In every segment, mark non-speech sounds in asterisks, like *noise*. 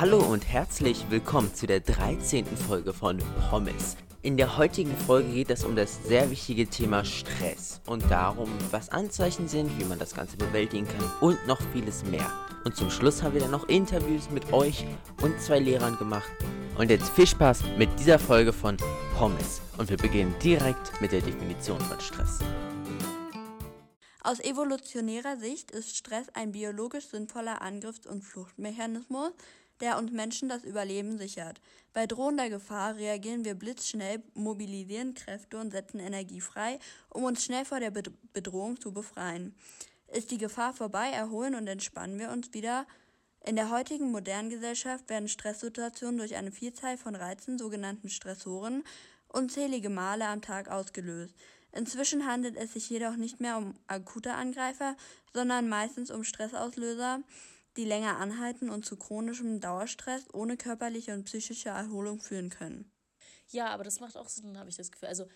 Hallo und herzlich willkommen zu der 13. Folge von Pommes. In der heutigen Folge geht es um das sehr wichtige Thema Stress und darum, was Anzeichen sind, wie man das Ganze bewältigen kann und noch vieles mehr. Und zum Schluss haben wir dann noch Interviews mit euch und zwei Lehrern gemacht. Und jetzt viel Spaß mit dieser Folge von Pommes. Und wir beginnen direkt mit der Definition von Stress. Aus evolutionärer Sicht ist Stress ein biologisch sinnvoller Angriffs- und Fluchtmechanismus, der uns Menschen das Überleben sichert. Bei drohender Gefahr reagieren wir blitzschnell, mobilisieren Kräfte und setzen Energie frei, um uns schnell vor der Bedrohung zu befreien. Ist die Gefahr vorbei, erholen und entspannen wir uns wieder. In der heutigen modernen Gesellschaft werden Stresssituationen durch eine Vielzahl von Reizen, sogenannten Stressoren, unzählige Male am Tag ausgelöst. Inzwischen handelt es sich jedoch nicht mehr um akute Angreifer, sondern meistens um Stressauslöser, die länger anhalten und zu chronischem Dauerstress ohne körperliche und psychische Erholung führen können. Ja, aber das macht auch Sinn, habe ich das Gefühl. Also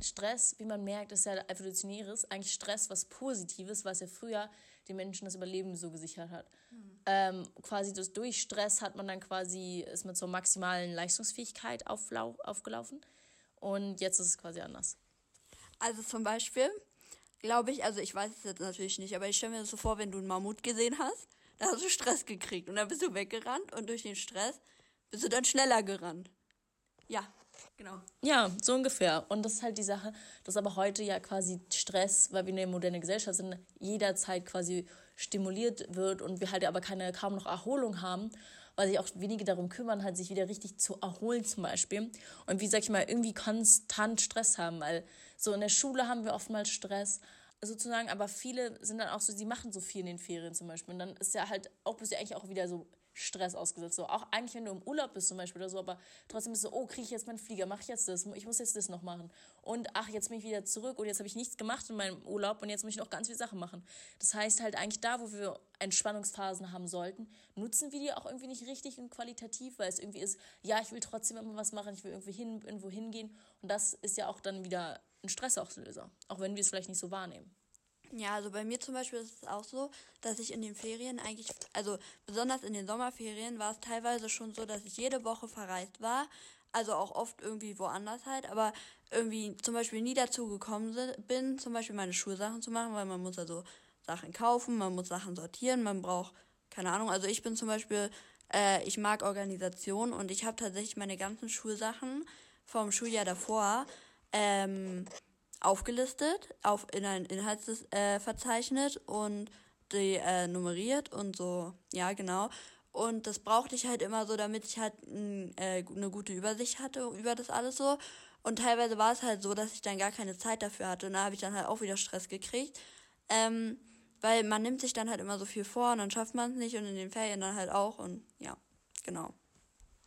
Stress, wie man merkt, ist ja evolutionäres, eigentlich Stress was Positives, was ja früher den Menschen das Überleben so gesichert hat. Mhm. Ähm, quasi das, durch Stress hat man dann quasi, ist man zur maximalen Leistungsfähigkeit aufgelaufen und jetzt ist es quasi anders. Also zum Beispiel, glaube ich, also ich weiß es jetzt natürlich nicht, aber ich stelle mir das so vor, wenn du einen Mammut gesehen hast, da hast du Stress gekriegt und dann bist du weggerannt und durch den Stress bist du dann schneller gerannt. Ja, genau. Ja, so ungefähr. Und das ist halt die Sache, dass aber heute ja quasi Stress, weil wir eine moderne Gesellschaft sind, jederzeit quasi stimuliert wird und wir halt aber keine kaum noch Erholung haben weil sich auch wenige darum kümmern, halt sich wieder richtig zu erholen zum Beispiel. Und wie sag ich mal, irgendwie konstant Stress haben, weil so in der Schule haben wir oftmals Stress sozusagen, aber viele sind dann auch so, sie machen so viel in den Ferien zum Beispiel. Und dann ist ja halt auch bist du eigentlich auch wieder so Stress ausgesetzt. So, auch eigentlich, wenn du im Urlaub bist zum Beispiel oder so, aber trotzdem bist so, oh, kriege ich jetzt meinen Flieger, mache ich jetzt das, ich muss jetzt das noch machen. Und ach, jetzt bin ich wieder zurück und jetzt habe ich nichts gemacht in meinem Urlaub und jetzt muss ich noch ganz viele Sachen machen. Das heißt halt eigentlich da, wo wir Entspannungsphasen haben sollten, nutzen wir die auch irgendwie nicht richtig und qualitativ, weil es irgendwie ist, ja, ich will trotzdem immer was machen, ich will irgendwie hin, irgendwo hingehen. Und das ist ja auch dann wieder ein Stressauslöser, auch wenn wir es vielleicht nicht so wahrnehmen. Ja, also bei mir zum Beispiel ist es auch so, dass ich in den Ferien eigentlich, also besonders in den Sommerferien war es teilweise schon so, dass ich jede Woche verreist war. Also auch oft irgendwie woanders halt, aber irgendwie zum Beispiel nie dazu gekommen bin, zum Beispiel meine Schulsachen zu machen, weil man muss also Sachen kaufen, man muss Sachen sortieren, man braucht, keine Ahnung, also ich bin zum Beispiel, äh, ich mag Organisation und ich habe tatsächlich meine ganzen Schulsachen vom Schuljahr davor ähm, aufgelistet auf in ein Inhaltsverzeichnis äh, und die äh, nummeriert und so, ja, genau. Und das brauchte ich halt immer so, damit ich halt äh, eine gute Übersicht hatte über das alles so. Und teilweise war es halt so, dass ich dann gar keine Zeit dafür hatte. Und da habe ich dann halt auch wieder Stress gekriegt. Ähm, weil man nimmt sich dann halt immer so viel vor und dann schafft man es nicht und in den Ferien dann halt auch. Und ja, genau.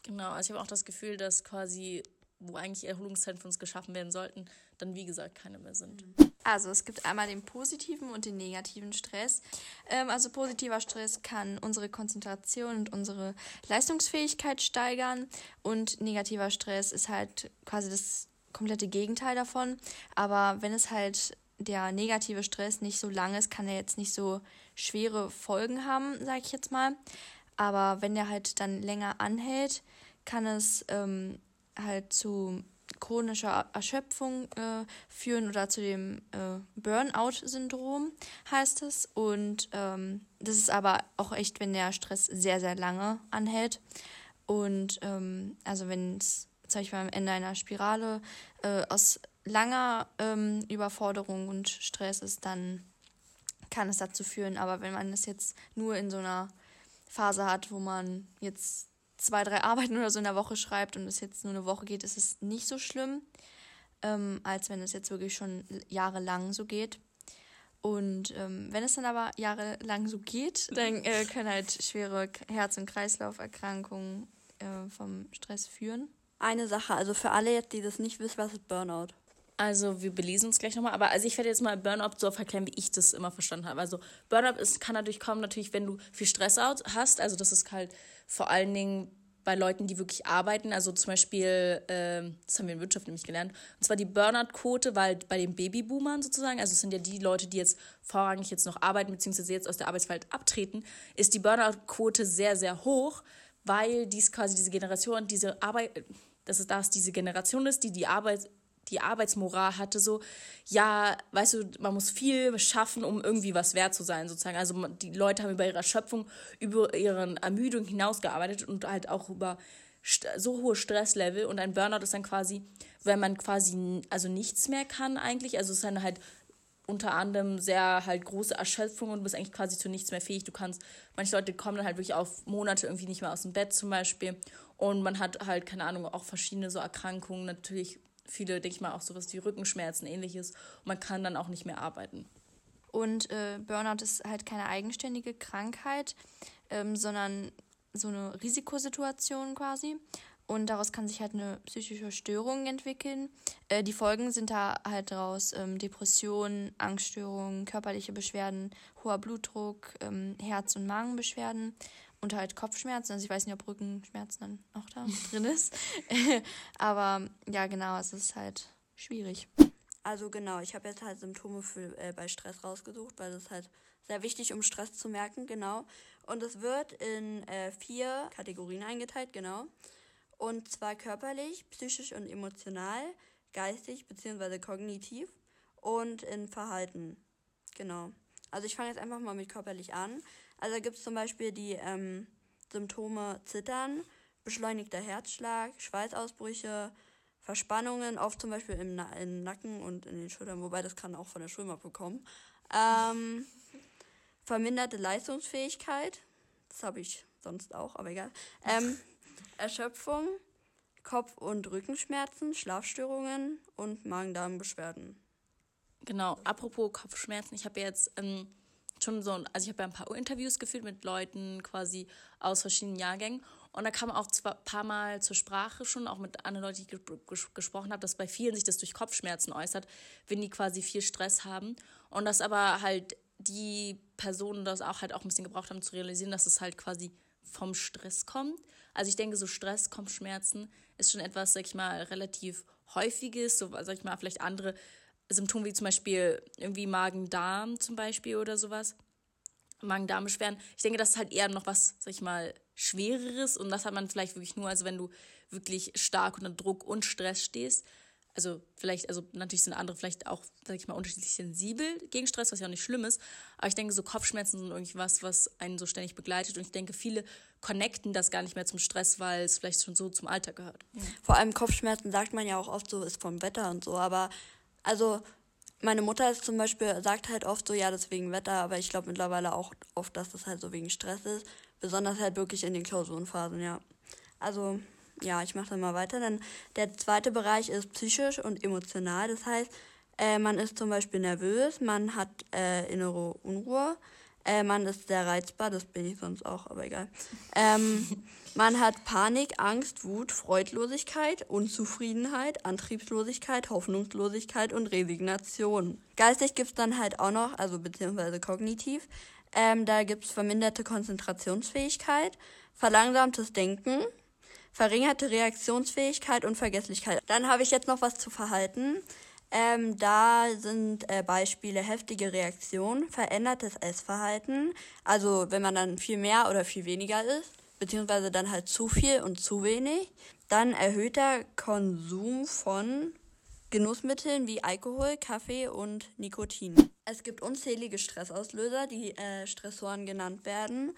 Genau, also ich habe auch das Gefühl, dass quasi wo eigentlich Erholungszeiten für uns geschaffen werden sollten, dann wie gesagt keine mehr sind. Also es gibt einmal den positiven und den negativen Stress. Ähm, also positiver Stress kann unsere Konzentration und unsere Leistungsfähigkeit steigern und negativer Stress ist halt quasi das komplette Gegenteil davon. Aber wenn es halt der negative Stress nicht so lang ist, kann er jetzt nicht so schwere Folgen haben, sage ich jetzt mal. Aber wenn der halt dann länger anhält, kann es ähm, halt zu chronischer Erschöpfung äh, führen oder zu dem äh, Burnout-Syndrom heißt es. Und ähm, das ist aber auch echt, wenn der Stress sehr, sehr lange anhält. Und ähm, also wenn es, sag ich mal, am Ende einer Spirale äh, aus langer ähm, Überforderung und Stress ist, dann kann es dazu führen. Aber wenn man das jetzt nur in so einer Phase hat, wo man jetzt zwei, drei Arbeiten oder so in der Woche schreibt und es jetzt nur eine Woche geht, ist es nicht so schlimm, ähm, als wenn es jetzt wirklich schon jahrelang so geht. Und ähm, wenn es dann aber jahrelang so geht, dann äh, *laughs* können halt schwere Herz- und Kreislauferkrankungen äh, vom Stress führen. Eine Sache, also für alle jetzt, die das nicht wissen, was ist Burnout? Also wir belesen uns gleich nochmal, aber also ich werde jetzt mal Burnout so verklären, wie ich das immer verstanden habe. Also Burnout ist, kann dadurch kommen, natürlich, wenn du viel Stress hast. Also das ist halt vor allen Dingen bei Leuten, die wirklich arbeiten. Also zum Beispiel, äh, das haben wir in Wirtschaft nämlich gelernt, und zwar die Burnout-Quote, weil bei den Babyboomern sozusagen, also es sind ja die Leute, die jetzt vorrangig jetzt noch arbeiten, beziehungsweise jetzt aus der Arbeitswelt abtreten, ist die Burnout-Quote sehr, sehr hoch, weil dies quasi diese Generation, diese Arbeit, dass es das diese Generation ist, die die Arbeit die Arbeitsmoral hatte, so, ja, weißt du, man muss viel schaffen, um irgendwie was wert zu sein, sozusagen. Also die Leute haben über ihre Erschöpfung, über ihre Ermüdung hinausgearbeitet und halt auch über so hohe Stresslevel und ein Burnout ist dann quasi, wenn man quasi also nichts mehr kann eigentlich, also es ist dann halt unter anderem sehr halt große Erschöpfung und bist eigentlich quasi zu nichts mehr fähig. Du kannst, manche Leute kommen dann halt wirklich auf Monate irgendwie nicht mehr aus dem Bett zum Beispiel. Und man hat halt, keine Ahnung, auch verschiedene so Erkrankungen, natürlich viele, denke ich mal, auch sowas wie Rückenschmerzen, ähnliches. Und man kann dann auch nicht mehr arbeiten. Und äh, Burnout ist halt keine eigenständige Krankheit, ähm, sondern so eine Risikosituation quasi und daraus kann sich halt eine psychische Störung entwickeln. Äh, die Folgen sind da halt daraus ähm, Depressionen, Angststörungen, körperliche Beschwerden, hoher Blutdruck, ähm, Herz- und Magenbeschwerden und halt Kopfschmerzen. Also ich weiß nicht, ob Rückenschmerzen dann auch da *laughs* drin ist. *laughs* Aber ja, genau, es ist halt schwierig. Also genau, ich habe jetzt halt Symptome für, äh, bei Stress rausgesucht, weil das ist halt sehr wichtig, um Stress zu merken, genau. Und es wird in äh, vier Kategorien eingeteilt, genau. Und zwar körperlich, psychisch und emotional, geistig bzw. kognitiv und in Verhalten. Genau. Also ich fange jetzt einfach mal mit körperlich an. Also da gibt es zum Beispiel die ähm, Symptome Zittern, beschleunigter Herzschlag, Schweißausbrüche, Verspannungen, oft zum Beispiel im, Na im Nacken und in den Schultern, wobei das kann auch von der Schulmappe kommen. Ähm, *laughs* verminderte Leistungsfähigkeit, das habe ich sonst auch, aber egal. Ähm, *laughs* Erschöpfung, Kopf- und Rückenschmerzen, Schlafstörungen und Magen-Darm-Beschwerden. Genau, apropos Kopfschmerzen, ich habe jetzt ähm, schon so, also ich habe ja ein paar Interviews geführt mit Leuten quasi aus verschiedenen Jahrgängen und da kam auch ein paar Mal zur Sprache schon, auch mit anderen Leuten, die ich ges gesprochen habe, dass bei vielen sich das durch Kopfschmerzen äußert, wenn die quasi viel Stress haben und dass aber halt die Personen das auch halt auch ein bisschen gebraucht haben zu realisieren, dass es halt quasi vom Stress kommt. Also ich denke, so Stress, Kopfschmerzen ist schon etwas, sag ich mal, relativ häufiges, so sag ich mal, vielleicht andere Symptome wie zum Beispiel irgendwie Magen-Darm zum Beispiel oder sowas. Magen-Darm-Beschwerden. Ich denke, das ist halt eher noch was, sag ich mal, schwereres und das hat man vielleicht wirklich nur, also wenn du wirklich stark unter Druck und Stress stehst also vielleicht, also natürlich sind andere vielleicht auch, sag ich mal, unterschiedlich sensibel gegen Stress, was ja auch nicht schlimm ist. Aber ich denke, so Kopfschmerzen sind irgendwie was, was einen so ständig begleitet. Und ich denke, viele connecten das gar nicht mehr zum Stress, weil es vielleicht schon so zum Alltag gehört. Vor allem Kopfschmerzen sagt man ja auch oft so, ist vom Wetter und so. Aber also meine Mutter ist zum Beispiel, sagt halt oft so, ja, das wegen Wetter, aber ich glaube mittlerweile auch oft, dass das halt so wegen Stress ist. Besonders halt wirklich in den Klausurenphasen, ja. Also ja, ich mache dann mal weiter. Dann der zweite Bereich ist psychisch und emotional. Das heißt, äh, man ist zum Beispiel nervös, man hat äh, innere Unruhe, äh, man ist sehr reizbar, das bin ich sonst auch, aber egal. Ähm, *laughs* man hat Panik, Angst, Wut, Freudlosigkeit, Unzufriedenheit, Antriebslosigkeit, Hoffnungslosigkeit und Resignation. Geistig gibt's dann halt auch noch, also beziehungsweise kognitiv, ähm, da gibt's verminderte Konzentrationsfähigkeit, verlangsamtes Denken, verringerte Reaktionsfähigkeit und Vergesslichkeit. Dann habe ich jetzt noch was zu Verhalten. Ähm, da sind äh, Beispiele heftige Reaktion, verändertes Essverhalten, also wenn man dann viel mehr oder viel weniger isst, beziehungsweise dann halt zu viel und zu wenig. Dann erhöhter Konsum von Genussmitteln wie Alkohol, Kaffee und Nikotin. Es gibt unzählige Stressauslöser, die äh, Stressoren genannt werden.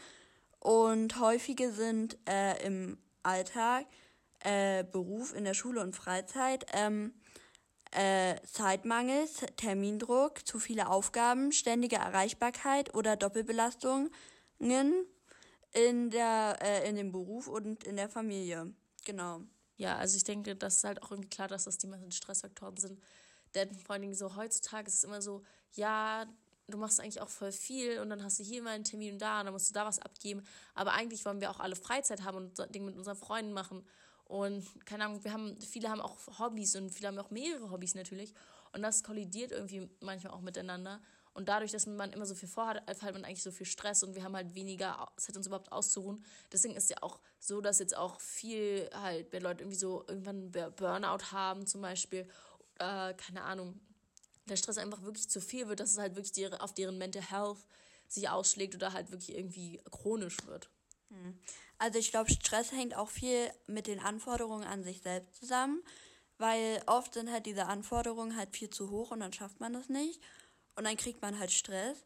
Und häufige sind äh, im Alltag, äh, Beruf in der Schule und Freizeit, ähm, äh, Zeitmangel, Termindruck, zu viele Aufgaben, ständige Erreichbarkeit oder Doppelbelastungen in der äh, in dem Beruf und in der Familie. Genau. Ja, also ich denke, das ist halt auch irgendwie klar, dass das die meisten Stressfaktoren sind. Denn vor allen Dingen so heutzutage ist es immer so, ja, du machst eigentlich auch voll viel und dann hast du hier mal einen Termin und da und dann musst du da was abgeben. Aber eigentlich wollen wir auch alle Freizeit haben und Dinge mit unseren Freunden machen. Und keine Ahnung, wir haben, viele haben auch Hobbys und viele haben auch mehrere Hobbys natürlich. Und das kollidiert irgendwie manchmal auch miteinander. Und dadurch, dass man immer so viel vorhat, hat man eigentlich so viel Stress und wir haben halt weniger Zeit, uns überhaupt auszuruhen. Deswegen ist ja auch so, dass jetzt auch viel halt, wenn Leute irgendwie so irgendwann Burnout haben zum Beispiel, äh, keine Ahnung, der Stress einfach wirklich zu viel wird, dass es halt wirklich die, auf deren Mental Health sich ausschlägt oder halt wirklich irgendwie chronisch wird. Also ich glaube, Stress hängt auch viel mit den Anforderungen an sich selbst zusammen, weil oft sind halt diese Anforderungen halt viel zu hoch und dann schafft man das nicht und dann kriegt man halt Stress.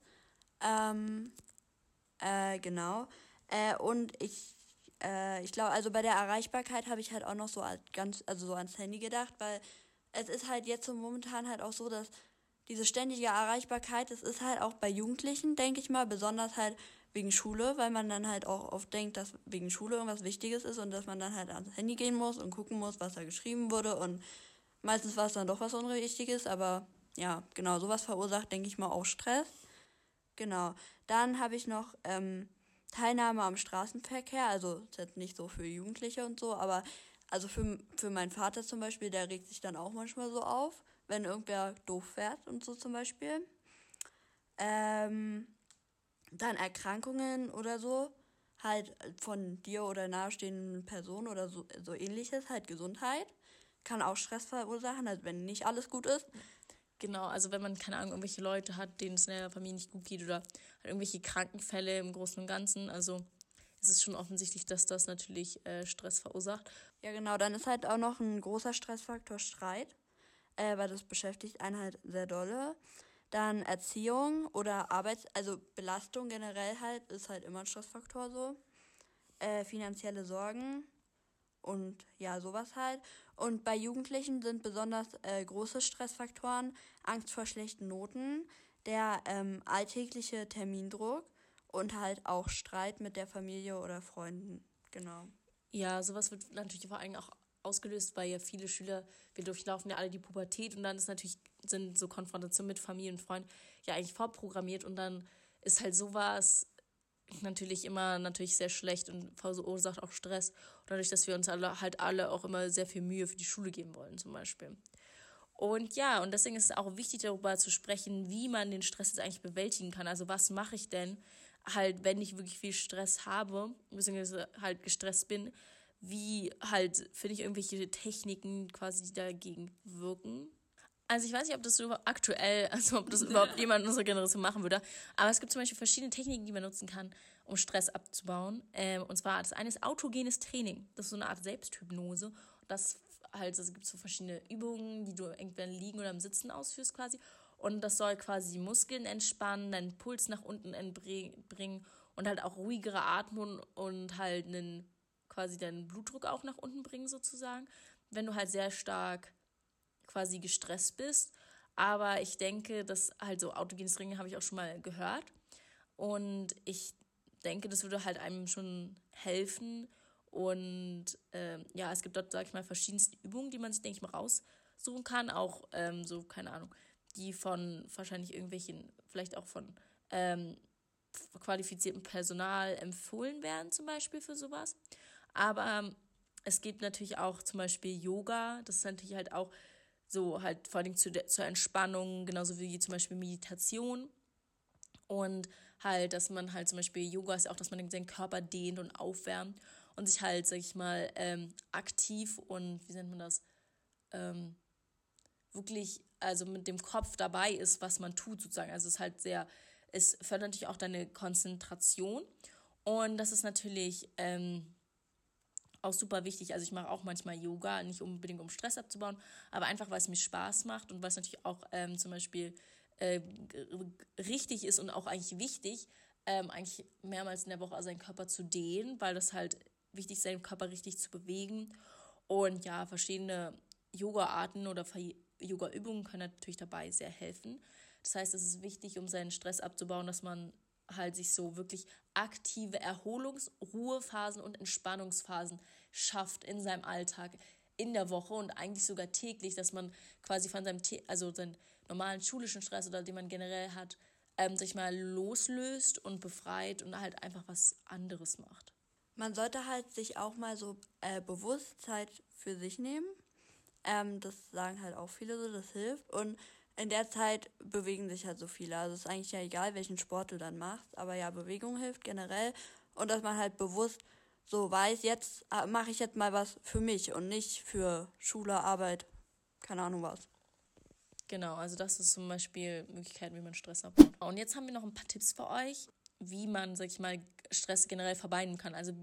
Ähm, äh, genau. Äh, und ich, äh, ich glaube, also bei der Erreichbarkeit habe ich halt auch noch so ganz, also so ans Handy gedacht, weil es ist halt jetzt so momentan halt auch so, dass diese ständige Erreichbarkeit, das ist halt auch bei Jugendlichen, denke ich mal, besonders halt wegen Schule, weil man dann halt auch oft denkt, dass wegen Schule irgendwas Wichtiges ist und dass man dann halt ans Handy gehen muss und gucken muss, was da geschrieben wurde und meistens war es dann doch was Unwichtiges, aber ja, genau, sowas verursacht, denke ich mal, auch Stress. Genau. Dann habe ich noch ähm, Teilnahme am Straßenverkehr, also ist jetzt nicht so für Jugendliche und so, aber also für, für meinen Vater zum Beispiel, der regt sich dann auch manchmal so auf, wenn irgendwer doof fährt und so zum Beispiel. Ähm, dann Erkrankungen oder so, halt von dir oder nahestehenden Personen oder so, so ähnliches, halt Gesundheit. Kann auch Stress verursachen, also wenn nicht alles gut ist. Genau, also wenn man, keine Ahnung, irgendwelche Leute hat, denen es in der Familie nicht gut geht oder halt irgendwelche Krankenfälle im Großen und Ganzen, also es ist schon offensichtlich, dass das natürlich äh, Stress verursacht. Ja, genau, dann ist halt auch noch ein großer Stressfaktor Streit, äh, weil das beschäftigt einen halt sehr dolle. Dann Erziehung oder Arbeits-, also Belastung generell halt, ist halt immer ein Stressfaktor so. Äh, finanzielle Sorgen und ja, sowas halt. Und bei Jugendlichen sind besonders äh, große Stressfaktoren Angst vor schlechten Noten, der ähm, alltägliche Termindruck und halt auch Streit mit der Familie oder Freunden. Genau. Ja, sowas wird natürlich vor allem auch ausgelöst, weil ja viele Schüler, wir durchlaufen ja alle die Pubertät und dann ist natürlich, sind so Konfrontationen mit Familie und Freunden ja eigentlich vorprogrammiert und dann ist halt sowas natürlich immer natürlich sehr schlecht und verursacht auch Stress. Und dadurch, dass wir uns alle halt alle auch immer sehr viel Mühe für die Schule geben wollen, zum Beispiel. Und ja, und deswegen ist es auch wichtig, darüber zu sprechen, wie man den Stress jetzt eigentlich bewältigen kann. Also was mache ich denn halt, wenn ich wirklich viel Stress habe, beziehungsweise halt gestresst bin, wie halt finde ich irgendwelche Techniken quasi, die dagegen wirken. Also ich weiß nicht, ob das so aktuell, *laughs* also ob das *laughs* überhaupt jemand in unserer Generation machen würde, aber es gibt zum Beispiel verschiedene Techniken, die man nutzen kann, um Stress abzubauen. Ähm, und zwar das eine ist autogenes Training. Das ist so eine Art Selbsthypnose. Das halt, also gibt so verschiedene Übungen, die du entweder liegen oder im Sitzen ausführst quasi. Und das soll quasi Muskeln entspannen, deinen Puls nach unten bringen und halt auch ruhigere Atmung und halt einen quasi deinen Blutdruck auch nach unten bringen, sozusagen, wenn du halt sehr stark quasi gestresst bist. Aber ich denke, dass halt so autogenes Training habe ich auch schon mal gehört. Und ich denke, das würde halt einem schon helfen. Und ähm, ja, es gibt dort, sag ich mal, verschiedenste Übungen, die man sich, denke ich mal, raussuchen kann. Auch ähm, so, keine Ahnung, die von wahrscheinlich irgendwelchen, vielleicht auch von ähm, qualifiziertem Personal empfohlen werden, zum Beispiel für sowas. Aber ähm, es gibt natürlich auch zum Beispiel Yoga, das ist natürlich halt auch so halt vor allem zu der, zur Entspannung, genauso wie zum Beispiel Meditation. Und halt, dass man halt zum Beispiel Yoga ist auch, dass man seinen Körper dehnt und aufwärmt und sich halt, sag ich mal, ähm, aktiv und, wie nennt man das, ähm, wirklich, also mit dem Kopf dabei ist, was man tut sozusagen. Also es ist halt sehr, es fördert natürlich auch deine Konzentration. Und das ist natürlich ähm, auch super wichtig. Also ich mache auch manchmal Yoga, nicht unbedingt um Stress abzubauen, aber einfach, weil es mir Spaß macht und es natürlich auch ähm, zum Beispiel äh, richtig ist und auch eigentlich wichtig, ähm, eigentlich mehrmals in der Woche seinen Körper zu dehnen, weil das halt wichtig ist, seinen Körper richtig zu bewegen. Und ja, verschiedene Yoga-Arten oder Yoga-Übungen können natürlich dabei sehr helfen. Das heißt, es ist wichtig, um seinen Stress abzubauen, dass man halt sich so wirklich aktive Erholungs-, Ruhephasen und Entspannungsphasen schafft in seinem Alltag, in der Woche und eigentlich sogar täglich, dass man quasi von seinem, also seinen normalen schulischen Stress oder den man generell hat, ähm, sich mal loslöst und befreit und halt einfach was anderes macht. Man sollte halt sich auch mal so äh, bewusst Zeit für sich nehmen. Ähm, das sagen halt auch viele so, das hilft. Und in der Zeit bewegen sich halt so viele. Also es ist eigentlich ja egal, welchen Sport du dann machst, aber ja, Bewegung hilft generell und dass man halt bewusst so weiß, jetzt äh, mache ich jetzt mal was für mich und nicht für Schule, Arbeit, keine Ahnung was. Genau, also das ist zum Beispiel Möglichkeiten, wie man Stress abbaut. Und jetzt haben wir noch ein paar Tipps für euch, wie man, sag ich mal, Stress generell vermeiden kann. Also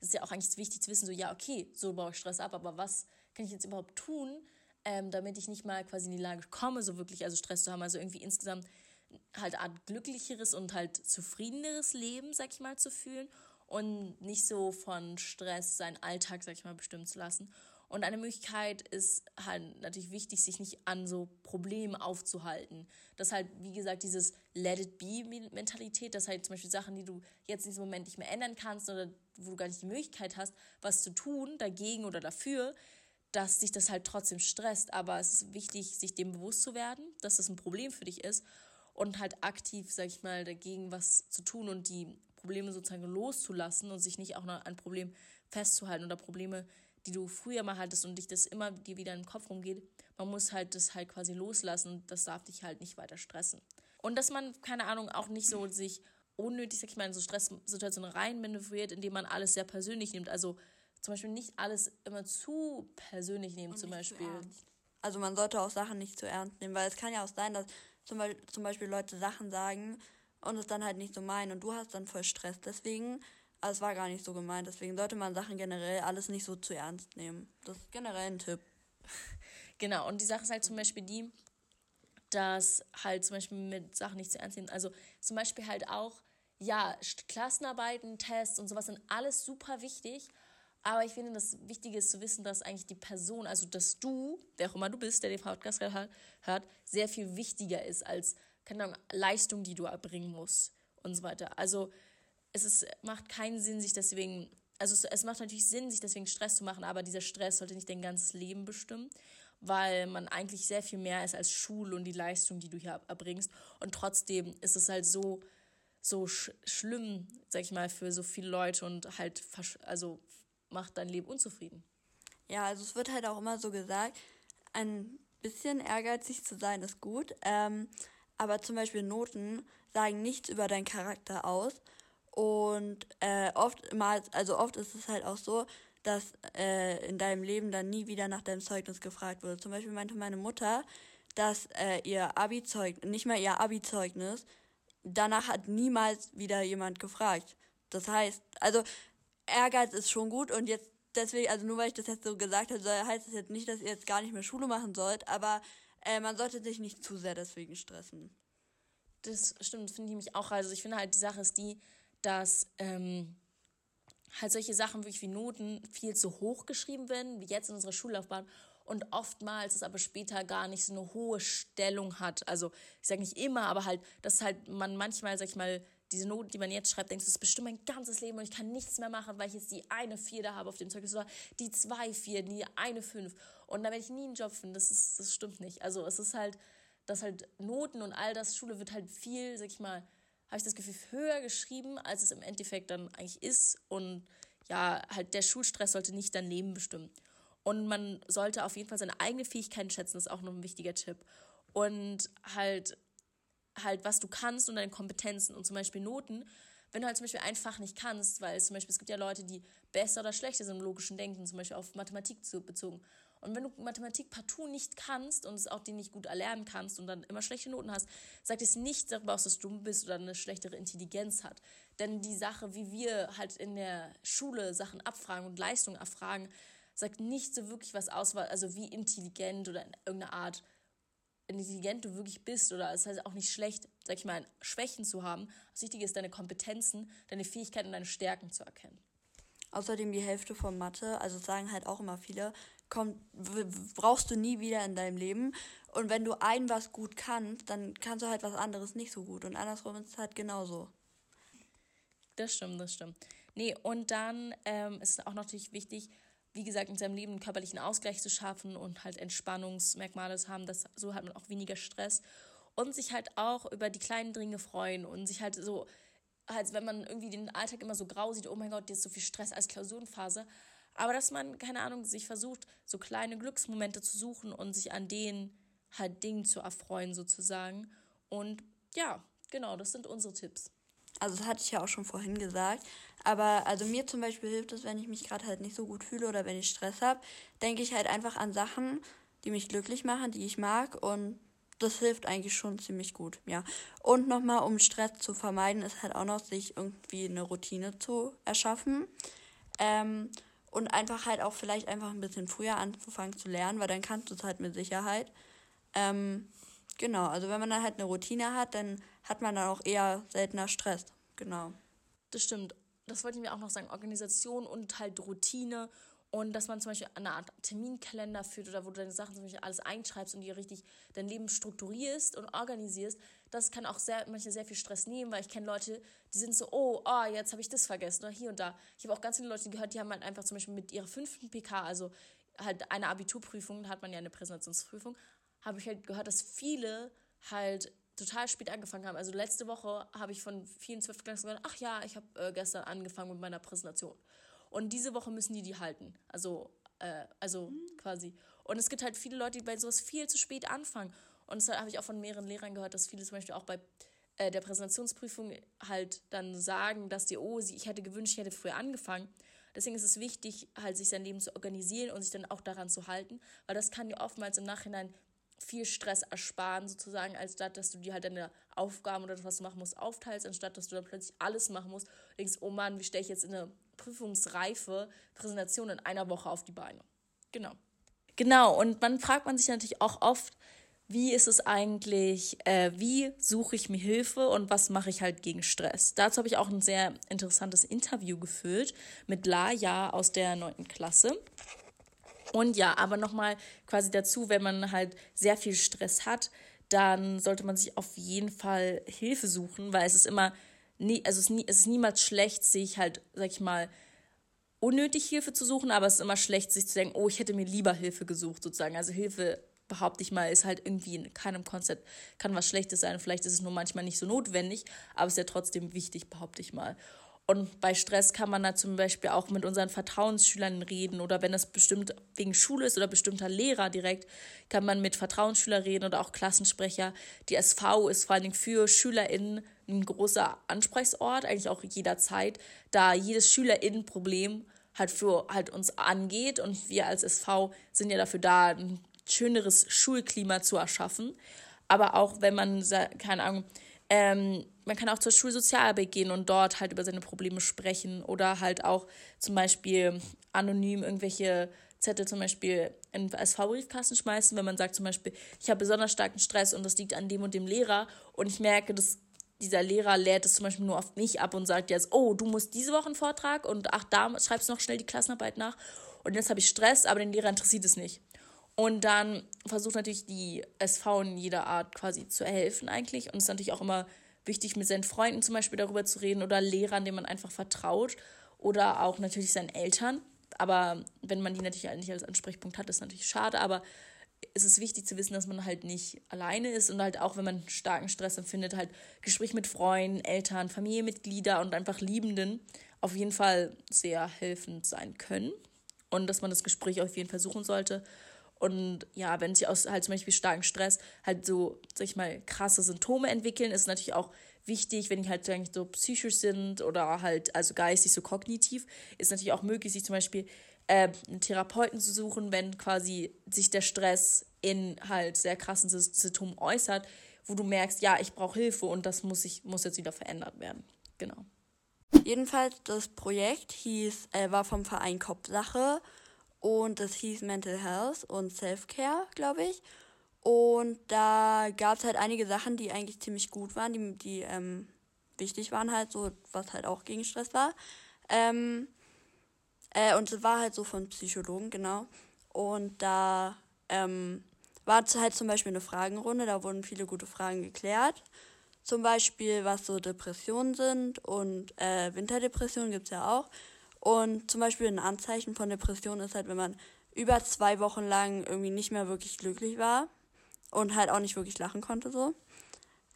es ist ja auch eigentlich wichtig zu wissen, so ja, okay, so baue ich Stress ab, aber was kann ich jetzt überhaupt tun, ähm, damit ich nicht mal quasi in die Lage komme, so wirklich also Stress zu haben. Also irgendwie insgesamt halt Art glücklicheres und halt zufriedeneres Leben, sag ich mal, zu fühlen und nicht so von Stress seinen Alltag, sag ich mal, bestimmen zu lassen. Und eine Möglichkeit ist halt natürlich wichtig, sich nicht an so Problemen aufzuhalten. Das halt, wie gesagt, dieses Let it be Mentalität, dass halt zum Beispiel Sachen, die du jetzt in diesem Moment nicht mehr ändern kannst oder wo du gar nicht die Möglichkeit hast, was zu tun, dagegen oder dafür, dass dich das halt trotzdem stresst. Aber es ist wichtig, sich dem bewusst zu werden, dass das ein Problem für dich ist und halt aktiv, sag ich mal, dagegen was zu tun und die Probleme sozusagen loszulassen und sich nicht auch noch an Problem festzuhalten oder Probleme die du früher mal hattest und dich das immer dir wieder im Kopf rumgeht, man muss halt das halt quasi loslassen das darf dich halt nicht weiter stressen. Und dass man, keine Ahnung, auch nicht so sich unnötig, sag ich mal, in so Stresssituationen reinmanövriert, indem man alles sehr persönlich nimmt. Also zum Beispiel nicht alles immer zu persönlich nehmen, und zum Beispiel. Also man sollte auch Sachen nicht zu ernst nehmen, weil es kann ja auch sein, dass zum Beispiel, zum Beispiel Leute Sachen sagen und es dann halt nicht so meinen und du hast dann voll Stress. Deswegen aber es war gar nicht so gemeint. Deswegen sollte man Sachen generell alles nicht so zu ernst nehmen. Das ist generell ein Tipp. *laughs* Genau, und die Sache ist halt zum Beispiel die, dass halt zum Beispiel mit Sachen nicht zu ernst nehmen. Also zum Beispiel halt auch, ja, Klassenarbeiten, Tests und sowas sind alles super wichtig. Aber ich finde, das Wichtige ist zu wissen, dass eigentlich die Person, also dass du, wer auch immer du bist, der den Podcast hört, sehr viel wichtiger ist als, keine Ahnung, Leistung, die du erbringen musst und so weiter. Also es ist, macht keinen Sinn, sich deswegen, also es, es macht natürlich Sinn, sich deswegen Stress zu machen, aber dieser Stress sollte nicht dein ganzes Leben bestimmen, weil man eigentlich sehr viel mehr ist als Schule und die Leistung, die du hier erbringst. Und trotzdem ist es halt so, so sch schlimm, sag ich mal, für so viele Leute und halt, also macht dein Leben unzufrieden. Ja, also es wird halt auch immer so gesagt, ein bisschen ehrgeizig zu sein ist gut, ähm, aber zum Beispiel Noten sagen nichts über deinen Charakter aus und äh, oftmals, also oft ist es halt auch so, dass äh, in deinem Leben dann nie wieder nach deinem Zeugnis gefragt wurde. Zum Beispiel meinte meine Mutter, dass äh, ihr Abi-Zeugnis, nicht mal ihr Abi-Zeugnis, danach hat niemals wieder jemand gefragt. Das heißt, also Ehrgeiz ist schon gut und jetzt deswegen, also nur weil ich das jetzt so gesagt habe, heißt es jetzt nicht, dass ihr jetzt gar nicht mehr Schule machen sollt, aber äh, man sollte sich nicht zu sehr deswegen stressen. Das stimmt, finde ich mich auch. Also ich finde halt, die Sache ist die, dass ähm, halt solche Sachen wirklich wie Noten viel zu hoch geschrieben werden, wie jetzt in unserer Schullaufbahn und oftmals es aber später gar nicht so eine hohe Stellung hat. Also ich sage nicht immer, aber halt, dass halt man manchmal, sag ich mal, diese Noten, die man jetzt schreibt, denkst du, das ist bestimmt mein ganzes Leben und ich kann nichts mehr machen, weil ich jetzt die eine Vier da habe auf dem Zeugnis oder die zwei Vier, die eine Fünf und da werde ich nie einen Job finden. Das, ist, das stimmt nicht. Also es ist halt, dass halt Noten und all das, Schule wird halt viel, sag ich mal, habe ich das Gefühl, höher geschrieben, als es im Endeffekt dann eigentlich ist. Und ja, halt der Schulstress sollte nicht dein Leben bestimmen. Und man sollte auf jeden Fall seine eigenen Fähigkeiten schätzen, das ist auch noch ein wichtiger Tipp. Und halt, halt, was du kannst und deine Kompetenzen und zum Beispiel Noten. Wenn du halt zum Beispiel ein Fach nicht kannst, weil zum Beispiel es gibt ja Leute, die besser oder schlechter sind im logischen Denken, zum Beispiel auf Mathematik bezogen. Und wenn du Mathematik partout nicht kannst und es auch dir nicht gut erlernen kannst und dann immer schlechte Noten hast, sagt es nicht darüber aus, dass du dumm bist oder eine schlechtere Intelligenz hat. Denn die Sache, wie wir halt in der Schule Sachen abfragen und Leistungen abfragen, sagt nicht so wirklich was aus, also wie intelligent oder in irgendeiner Art intelligent du wirklich bist oder es heißt auch nicht schlecht, sag ich mal, Schwächen zu haben. Das Wichtige ist, deine Kompetenzen, deine Fähigkeiten und deine Stärken zu erkennen. Außerdem die Hälfte von Mathe, also sagen halt auch immer viele, kommt, brauchst du nie wieder in deinem Leben. Und wenn du ein was gut kannst, dann kannst du halt was anderes nicht so gut. Und andersrum ist es halt genauso. Das stimmt, das stimmt. Nee, und dann ähm, ist es auch natürlich wichtig, wie gesagt, in seinem Leben einen körperlichen Ausgleich zu schaffen und halt Entspannungsmerkmale zu haben, dass so hat man auch weniger Stress und sich halt auch über die kleinen Dinge freuen und sich halt so, halt, wenn man irgendwie den Alltag immer so grau sieht, oh mein Gott, jetzt so viel Stress als Klausurenphase, aber dass man, keine Ahnung, sich versucht, so kleine Glücksmomente zu suchen und sich an denen halt Dingen zu erfreuen, sozusagen. Und ja, genau, das sind unsere Tipps. Also das hatte ich ja auch schon vorhin gesagt. Aber also mir zum Beispiel hilft es, wenn ich mich gerade halt nicht so gut fühle oder wenn ich Stress habe, denke ich halt einfach an Sachen, die mich glücklich machen, die ich mag und das hilft eigentlich schon ziemlich gut, ja. Und nochmal, um Stress zu vermeiden, ist halt auch noch, sich irgendwie eine Routine zu erschaffen. Ähm, und einfach halt auch vielleicht einfach ein bisschen früher anzufangen zu lernen, weil dann kannst du es halt mit Sicherheit. Ähm, genau, also wenn man dann halt eine Routine hat, dann hat man dann auch eher seltener Stress. Genau. Das stimmt. Das wollte ich mir auch noch sagen. Organisation und halt Routine und dass man zum Beispiel eine Art Terminkalender führt oder wo du deine Sachen zum Beispiel alles einschreibst und dir richtig dein Leben strukturierst und organisierst, das kann auch sehr, manchmal sehr viel Stress nehmen, weil ich kenne Leute, die sind so, oh, oh jetzt habe ich das vergessen oder hier und da. Ich habe auch ganz viele Leute gehört, die haben halt einfach zum Beispiel mit ihrer fünften PK, also halt eine Abiturprüfung, da hat man ja eine Präsentationsprüfung, habe ich halt gehört, dass viele halt total spät angefangen haben. Also letzte Woche habe ich von vielen Zwölftklässlern gesagt, ach ja, ich habe äh, gestern angefangen mit meiner Präsentation. Und diese Woche müssen die die halten. Also, äh, also mhm. quasi. Und es gibt halt viele Leute, die bei sowas viel zu spät anfangen. Und das habe ich auch von mehreren Lehrern gehört, dass viele zum Beispiel auch bei äh, der Präsentationsprüfung halt dann sagen, dass die, oh, ich hätte gewünscht, ich hätte früher angefangen. Deswegen ist es wichtig, halt sich sein Leben zu organisieren und sich dann auch daran zu halten, weil das kann dir oftmals im Nachhinein viel Stress ersparen, sozusagen, als statt, dass du dir halt deine Aufgaben oder das, was du machen musst, aufteilst, anstatt dass du dann plötzlich alles machen musst und denkst, oh Mann, wie stelle ich jetzt in eine prüfungsreife Präsentation in einer Woche auf die Beine. Genau. Genau, und man fragt man sich natürlich auch oft, wie ist es eigentlich, äh, wie suche ich mir Hilfe und was mache ich halt gegen Stress? Dazu habe ich auch ein sehr interessantes Interview geführt mit Laja aus der 9. Klasse. Und ja, aber nochmal quasi dazu, wenn man halt sehr viel Stress hat, dann sollte man sich auf jeden Fall Hilfe suchen, weil es ist immer nie, also es ist, nie, es ist niemals schlecht, sich halt, sag ich mal, unnötig Hilfe zu suchen, aber es ist immer schlecht, sich zu denken, oh, ich hätte mir lieber Hilfe gesucht, sozusagen. Also Hilfe, behaupte ich mal, ist halt irgendwie in keinem Konzept, kann was Schlechtes sein. Vielleicht ist es nur manchmal nicht so notwendig, aber es ist ja trotzdem wichtig, behaupte ich mal. Und bei Stress kann man da zum Beispiel auch mit unseren Vertrauensschülern reden oder wenn es bestimmt wegen Schule ist oder bestimmter Lehrer direkt, kann man mit Vertrauensschülern reden oder auch Klassensprecher. Die SV ist vor allen Dingen für SchülerInnen ein großer Ansprechort, eigentlich auch jederzeit, da jedes SchülerInnen-Problem halt für halt uns angeht und wir als SV sind ja dafür da, ein schöneres Schulklima zu erschaffen. Aber auch wenn man, keine Ahnung, ähm, man kann auch zur Schulsozialarbeit gehen und dort halt über seine Probleme sprechen oder halt auch zum Beispiel anonym irgendwelche Zettel zum Beispiel in SV-Briefkasten schmeißen, wenn man sagt zum Beispiel, ich habe besonders starken Stress und das liegt an dem und dem Lehrer. Und ich merke, dass dieser Lehrer lädt es zum Beispiel nur auf mich ab und sagt jetzt, oh, du musst diese Woche einen Vortrag und ach, da schreibst du noch schnell die Klassenarbeit nach. Und jetzt habe ich Stress, aber den Lehrer interessiert es nicht. Und dann versucht natürlich die SV in jeder Art quasi zu helfen eigentlich. Und es ist natürlich auch immer wichtig, mit seinen Freunden zum Beispiel darüber zu reden oder Lehrern, denen man einfach vertraut oder auch natürlich seinen Eltern. Aber wenn man die natürlich nicht als Ansprechpunkt hat, ist natürlich schade, aber es ist wichtig zu wissen, dass man halt nicht alleine ist und halt auch, wenn man starken Stress empfindet, halt Gespräch mit Freunden, Eltern, Familienmitgliedern und einfach Liebenden auf jeden Fall sehr helfend sein können und dass man das Gespräch auf jeden Fall suchen sollte. Und ja, wenn sich aus halt zum Beispiel starken Stress halt so, sag ich mal, krasse Symptome entwickeln, ist natürlich auch wichtig, wenn die halt eigentlich so psychisch sind oder halt also geistig so kognitiv, ist natürlich auch möglich, sich zum Beispiel äh, einen Therapeuten zu suchen, wenn quasi sich der Stress in halt sehr krassen Symptomen äußert, wo du merkst, ja, ich brauche Hilfe und das muss, ich, muss jetzt wieder verändert werden. Genau. Jedenfalls, das Projekt hieß, äh, war vom Verein Kopfsache und das hieß Mental Health und Self-Care, glaube ich. Und da gab es halt einige Sachen, die eigentlich ziemlich gut waren, die, die ähm, wichtig waren halt, so was halt auch gegen Stress war. Ähm, äh, und es war halt so von Psychologen, genau. Und da ähm, war halt zum Beispiel eine Fragenrunde, da wurden viele gute Fragen geklärt. Zum Beispiel, was so Depressionen sind und äh, Winterdepressionen gibt es ja auch. Und zum Beispiel ein Anzeichen von Depression ist halt, wenn man über zwei Wochen lang irgendwie nicht mehr wirklich glücklich war und halt auch nicht wirklich lachen konnte so.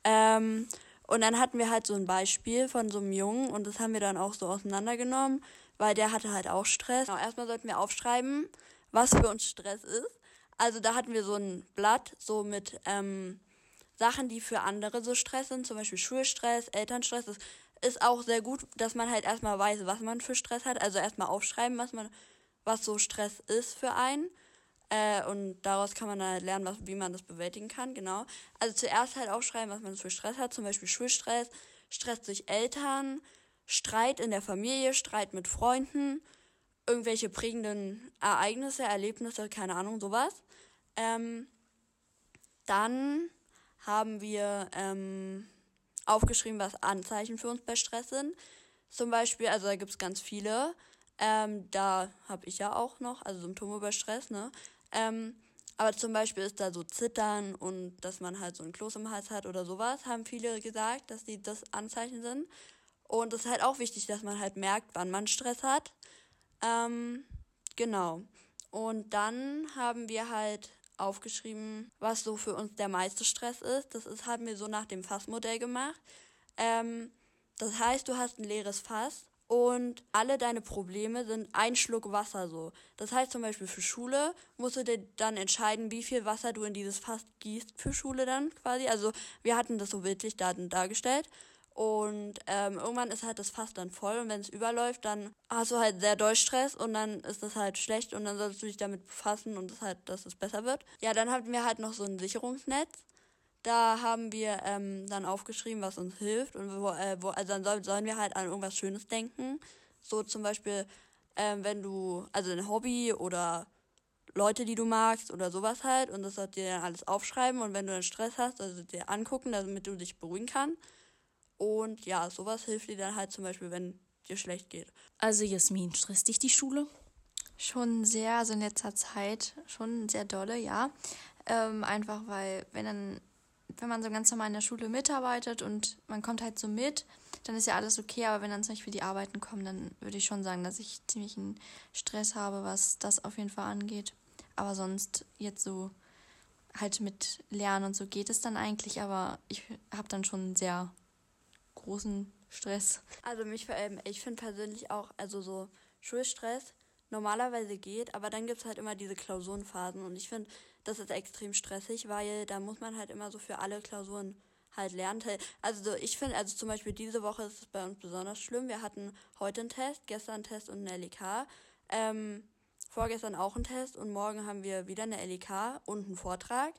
Ähm, und dann hatten wir halt so ein Beispiel von so einem Jungen und das haben wir dann auch so auseinandergenommen, weil der hatte halt auch Stress. Genau, erstmal sollten wir aufschreiben, was für uns Stress ist. Also da hatten wir so ein Blatt so mit ähm, Sachen, die für andere so Stress sind, zum Beispiel Schulstress, Elternstress. Das ist auch sehr gut, dass man halt erstmal weiß, was man für Stress hat. Also erstmal aufschreiben, was man, was so Stress ist für einen. Äh, und daraus kann man dann halt lernen, was, wie man das bewältigen kann, genau. Also zuerst halt aufschreiben, was man für Stress hat, zum Beispiel Schulstress, Stress durch Eltern, Streit in der Familie, Streit mit Freunden, irgendwelche prägenden Ereignisse, Erlebnisse, keine Ahnung, sowas. Ähm, dann haben wir ähm, aufgeschrieben, was Anzeichen für uns bei Stress sind. Zum Beispiel, also da gibt es ganz viele. Ähm, da habe ich ja auch noch, also Symptome bei Stress, ne? Ähm, aber zum Beispiel ist da so Zittern und dass man halt so ein Kloß im Hals hat oder sowas, haben viele gesagt, dass die das Anzeichen sind. Und es ist halt auch wichtig, dass man halt merkt, wann man Stress hat. Ähm, genau. Und dann haben wir halt aufgeschrieben, was so für uns der meiste Stress ist. Das ist, haben wir so nach dem Fassmodell gemacht. Ähm, das heißt, du hast ein leeres Fass und alle deine Probleme sind ein Schluck Wasser so. Das heißt zum Beispiel für Schule musst du dir dann entscheiden, wie viel Wasser du in dieses Fass gießt für Schule dann quasi. Also wir hatten das so bildlich da dargestellt. Und ähm, irgendwann ist halt das Fass dann voll und wenn es überläuft, dann hast du halt sehr doll Stress und dann ist das halt schlecht und dann sollst du dich damit befassen und das halt, dass es besser wird. Ja, dann hatten wir halt noch so ein Sicherungsnetz. Da haben wir ähm, dann aufgeschrieben, was uns hilft und wo, äh, wo also dann soll, sollen wir halt an irgendwas Schönes denken. So zum Beispiel, ähm, wenn du, also ein Hobby oder Leute, die du magst oder sowas halt und das sollst du dir dann alles aufschreiben und wenn du dann Stress hast, also dir angucken, damit du dich beruhigen kannst. Und ja, sowas hilft dir dann halt zum Beispiel, wenn dir schlecht geht. Also Jasmin, stresst dich die Schule? Schon sehr, also in letzter Zeit schon sehr dolle, ja. Ähm, einfach weil, wenn dann, wenn man so ganz normal in der Schule mitarbeitet und man kommt halt so mit, dann ist ja alles okay, aber wenn dann zum Beispiel die Arbeiten kommen, dann würde ich schon sagen, dass ich ziemlich einen Stress habe, was das auf jeden Fall angeht. Aber sonst jetzt so halt mit Lernen und so geht es dann eigentlich, aber ich habe dann schon sehr großen Stress. Also mich, ähm, ich finde persönlich auch, also so Schulstress normalerweise geht, aber dann gibt es halt immer diese Klausurenphasen und ich finde, das ist extrem stressig, weil da muss man halt immer so für alle Klausuren halt lernen. Also ich finde, also zum Beispiel diese Woche ist es bei uns besonders schlimm. Wir hatten heute einen Test, gestern einen Test und einen LEK. Ähm, vorgestern auch einen Test und morgen haben wir wieder eine LEK und einen Vortrag.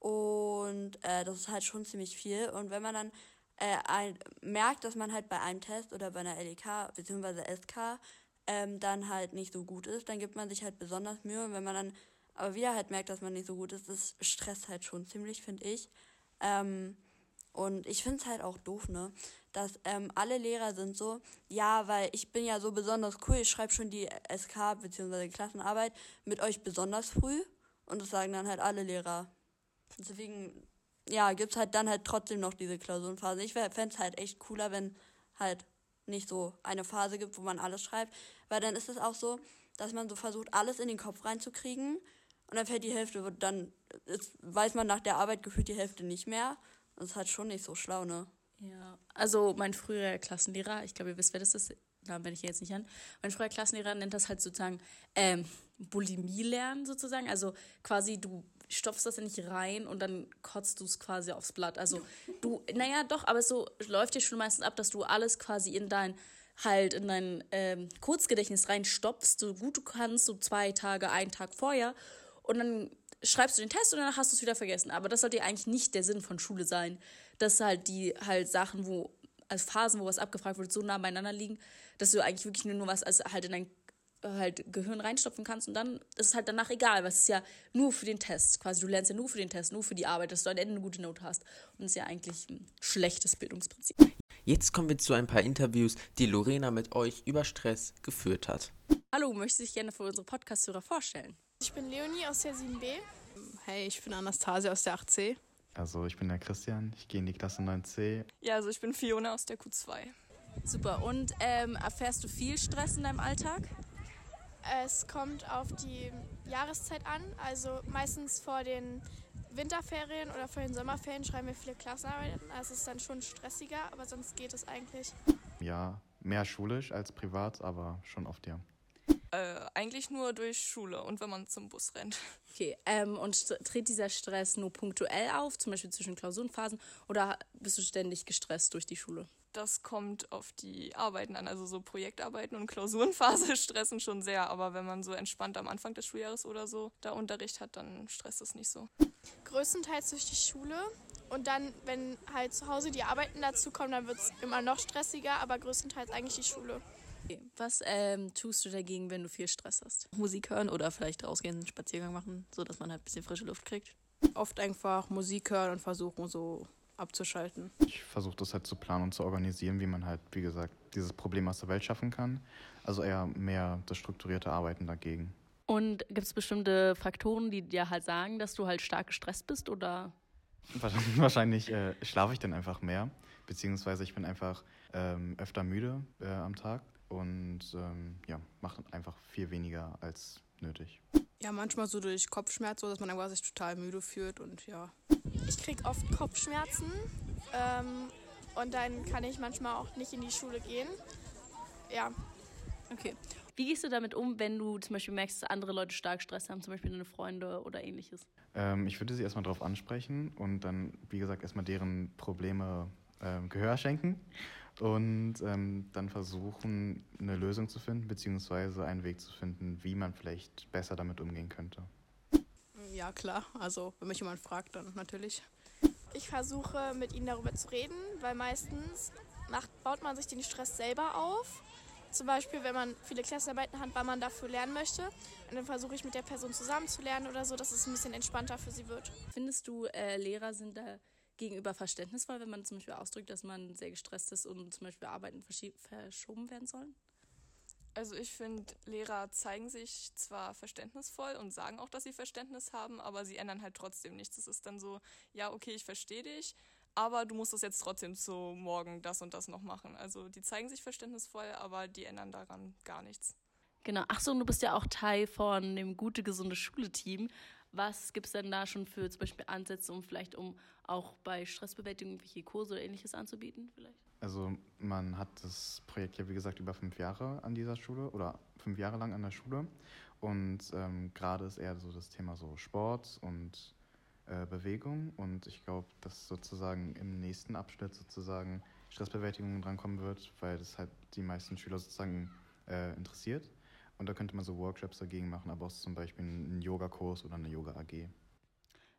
Und äh, das ist halt schon ziemlich viel. Und wenn man dann äh, ein, merkt, dass man halt bei einem Test oder bei einer LEK bzw. SK ähm, dann halt nicht so gut ist, dann gibt man sich halt besonders Mühe und wenn man dann aber wieder halt merkt, dass man nicht so gut ist, das stresst halt schon ziemlich, finde ich. Ähm, und ich finde es halt auch doof, ne? Dass ähm, alle Lehrer sind so, ja, weil ich bin ja so besonders cool, ich schreibe schon die SK bzw. Klassenarbeit mit euch besonders früh. Und das sagen dann halt alle Lehrer. Deswegen ja, gibt es halt dann halt trotzdem noch diese Klausurenphase. Ich fände es halt echt cooler, wenn halt nicht so eine Phase gibt, wo man alles schreibt. Weil dann ist es auch so, dass man so versucht, alles in den Kopf reinzukriegen. Und dann fällt die Hälfte, dann ist, weiß man nach der Arbeit gefühlt die Hälfte nicht mehr. Das ist halt schon nicht so schlau, ne? Ja, also mein früherer Klassenlehrer, ich glaube, ihr wisst, wer das ist, da bin ich jetzt nicht an. Mein früherer Klassenlehrer nennt das halt sozusagen ähm, Bulimie lernen, sozusagen. Also quasi, du stopfst das ja nicht rein und dann kotzt du es quasi aufs Blatt. Also du, naja, doch, aber so läuft dir schon meistens ab, dass du alles quasi in dein halt in dein ähm, Kurzgedächtnis reinstopfst, so gut du kannst, so zwei Tage, einen Tag vorher und dann schreibst du den Test und dann hast du es wieder vergessen. Aber das sollte ja eigentlich nicht der Sinn von Schule sein, dass halt die halt Sachen, wo als Phasen, wo was abgefragt wird, so nah beieinander liegen, dass du eigentlich wirklich nur, nur was als halt in dein halt Gehirn reinstopfen kannst und dann ist es halt danach egal, weil es ist ja nur für den Test. Quasi, du lernst ja nur für den Test, nur für die Arbeit, dass du am Ende eine gute Note hast. Und das ist ja eigentlich ein schlechtes Bildungsprinzip. Jetzt kommen wir zu ein paar Interviews, die Lorena mit euch über Stress geführt hat. Hallo, möchtest du dich gerne für unsere Podcast-Hörer vorstellen? Ich bin Leonie aus der 7b. Hey, ich bin Anastasia aus der 8c. Also ich bin der Christian, ich gehe in die Klasse 9c. Ja, also ich bin Fiona aus der Q2. Super, und ähm, erfährst du viel Stress in deinem Alltag? Es kommt auf die Jahreszeit an. Also meistens vor den Winterferien oder vor den Sommerferien schreiben wir viele Klassenarbeiten. Also es ist dann schon stressiger, aber sonst geht es eigentlich. Ja, mehr schulisch als privat, aber schon oft ja. Äh, eigentlich nur durch Schule und wenn man zum Bus rennt. Okay, ähm, und tritt dieser Stress nur punktuell auf, zum Beispiel zwischen Klausurenphasen, oder bist du ständig gestresst durch die Schule? Das kommt auf die Arbeiten an. Also so Projektarbeiten und Klausurenphase *laughs* stressen schon sehr. Aber wenn man so entspannt am Anfang des Schuljahres oder so da Unterricht hat, dann stresst es nicht so. Größtenteils durch die Schule. Und dann, wenn halt zu Hause die Arbeiten dazu kommen, dann wird es immer noch stressiger, aber größtenteils eigentlich die Schule. Okay. Was ähm, tust du dagegen, wenn du viel Stress hast? Musik hören oder vielleicht rausgehen, einen Spaziergang machen, sodass man halt ein bisschen frische Luft kriegt. Oft einfach Musik hören und versuchen so abzuschalten. Ich versuche das halt zu planen und zu organisieren, wie man halt, wie gesagt, dieses Problem aus der Welt schaffen kann. Also eher mehr das strukturierte Arbeiten dagegen. Und gibt es bestimmte Faktoren, die dir halt sagen, dass du halt stark gestresst bist oder? Wahrscheinlich *laughs* äh, schlafe ich dann einfach mehr, beziehungsweise ich bin einfach ähm, öfter müde äh, am Tag und ähm, ja, mache einfach viel weniger als nötig. Ja, manchmal so durch Kopfschmerz, so dass man einfach sich total müde fühlt und ja. Ich kriege oft Kopfschmerzen ähm, und dann kann ich manchmal auch nicht in die Schule gehen. Ja. Okay. Wie gehst du damit um, wenn du zum Beispiel merkst, dass andere Leute stark Stress haben, zum Beispiel deine Freunde oder ähnliches? Ähm, ich würde sie erstmal darauf ansprechen und dann, wie gesagt, erstmal deren Probleme ähm, Gehör schenken und ähm, dann versuchen, eine Lösung zu finden, beziehungsweise einen Weg zu finden, wie man vielleicht besser damit umgehen könnte. Ja, klar. Also, wenn mich jemand fragt, dann natürlich. Ich versuche, mit ihnen darüber zu reden, weil meistens macht, baut man sich den Stress selber auf. Zum Beispiel, wenn man viele Klassenarbeiten hat, weil man dafür lernen möchte. Und dann versuche ich mit der Person zusammen zu lernen oder so, dass es ein bisschen entspannter für sie wird. Findest du, äh, Lehrer sind da gegenüber verständnisvoll, wenn man zum Beispiel ausdrückt, dass man sehr gestresst ist und zum Beispiel Arbeiten verschoben werden sollen? Also ich finde, Lehrer zeigen sich zwar verständnisvoll und sagen auch, dass sie Verständnis haben, aber sie ändern halt trotzdem nichts. Es ist dann so, ja, okay, ich verstehe dich, aber du musst das jetzt trotzdem so morgen das und das noch machen. Also die zeigen sich verständnisvoll, aber die ändern daran gar nichts. Genau. Ach so, und du bist ja auch Teil von dem gute, gesunde Schule-Team. Was gibt es denn da schon für zum Beispiel Ansätze, um vielleicht um auch bei Stressbewältigung irgendwelche Kurse oder ähnliches anzubieten vielleicht? Also man hat das Projekt ja wie gesagt über fünf Jahre an dieser Schule oder fünf Jahre lang an der Schule und ähm, gerade ist eher so das Thema so Sport und äh, Bewegung und ich glaube, dass sozusagen im nächsten Abschnitt sozusagen Stressbewältigung drankommen wird, weil das halt die meisten Schüler sozusagen äh, interessiert. Und da könnte man so Workshops dagegen machen, aber auch zum Beispiel einen Yoga-Kurs oder eine Yoga-AG.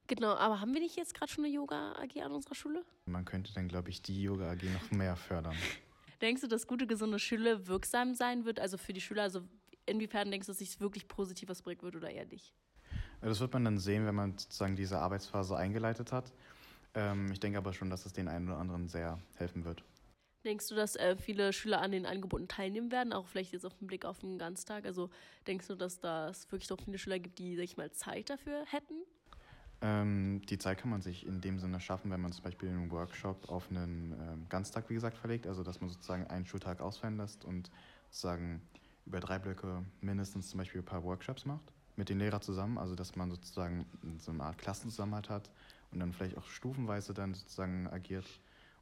Genau, aber haben wir nicht jetzt gerade schon eine Yoga-AG an unserer Schule? Man könnte dann, glaube ich, die Yoga-AG noch mehr fördern. *laughs* Denkst du, dass gute, gesunde Schule wirksam sein wird, also für die Schüler? Also inwiefern denkst du, dass sich wirklich positiv was bringen wird oder eher nicht? Das wird man dann sehen, wenn man sozusagen diese Arbeitsphase eingeleitet hat. Ähm, ich denke aber schon, dass es den einen oder anderen sehr helfen wird. Denkst du, dass äh, viele Schüler an den Angeboten teilnehmen werden, auch vielleicht jetzt auf den Blick auf den Ganztag? Also denkst du, dass das wirklich auch viele Schüler gibt, die, sag ich mal, Zeit dafür hätten? Ähm, die Zeit kann man sich in dem Sinne schaffen, wenn man zum Beispiel einen Workshop auf einen ähm, Ganztag, wie gesagt, verlegt. Also dass man sozusagen einen Schultag ausfallen lässt und sozusagen über drei Blöcke mindestens zum Beispiel ein paar Workshops macht mit den Lehrern zusammen, also dass man sozusagen so eine Art Klassenzusammenhalt hat und dann vielleicht auch stufenweise dann sozusagen agiert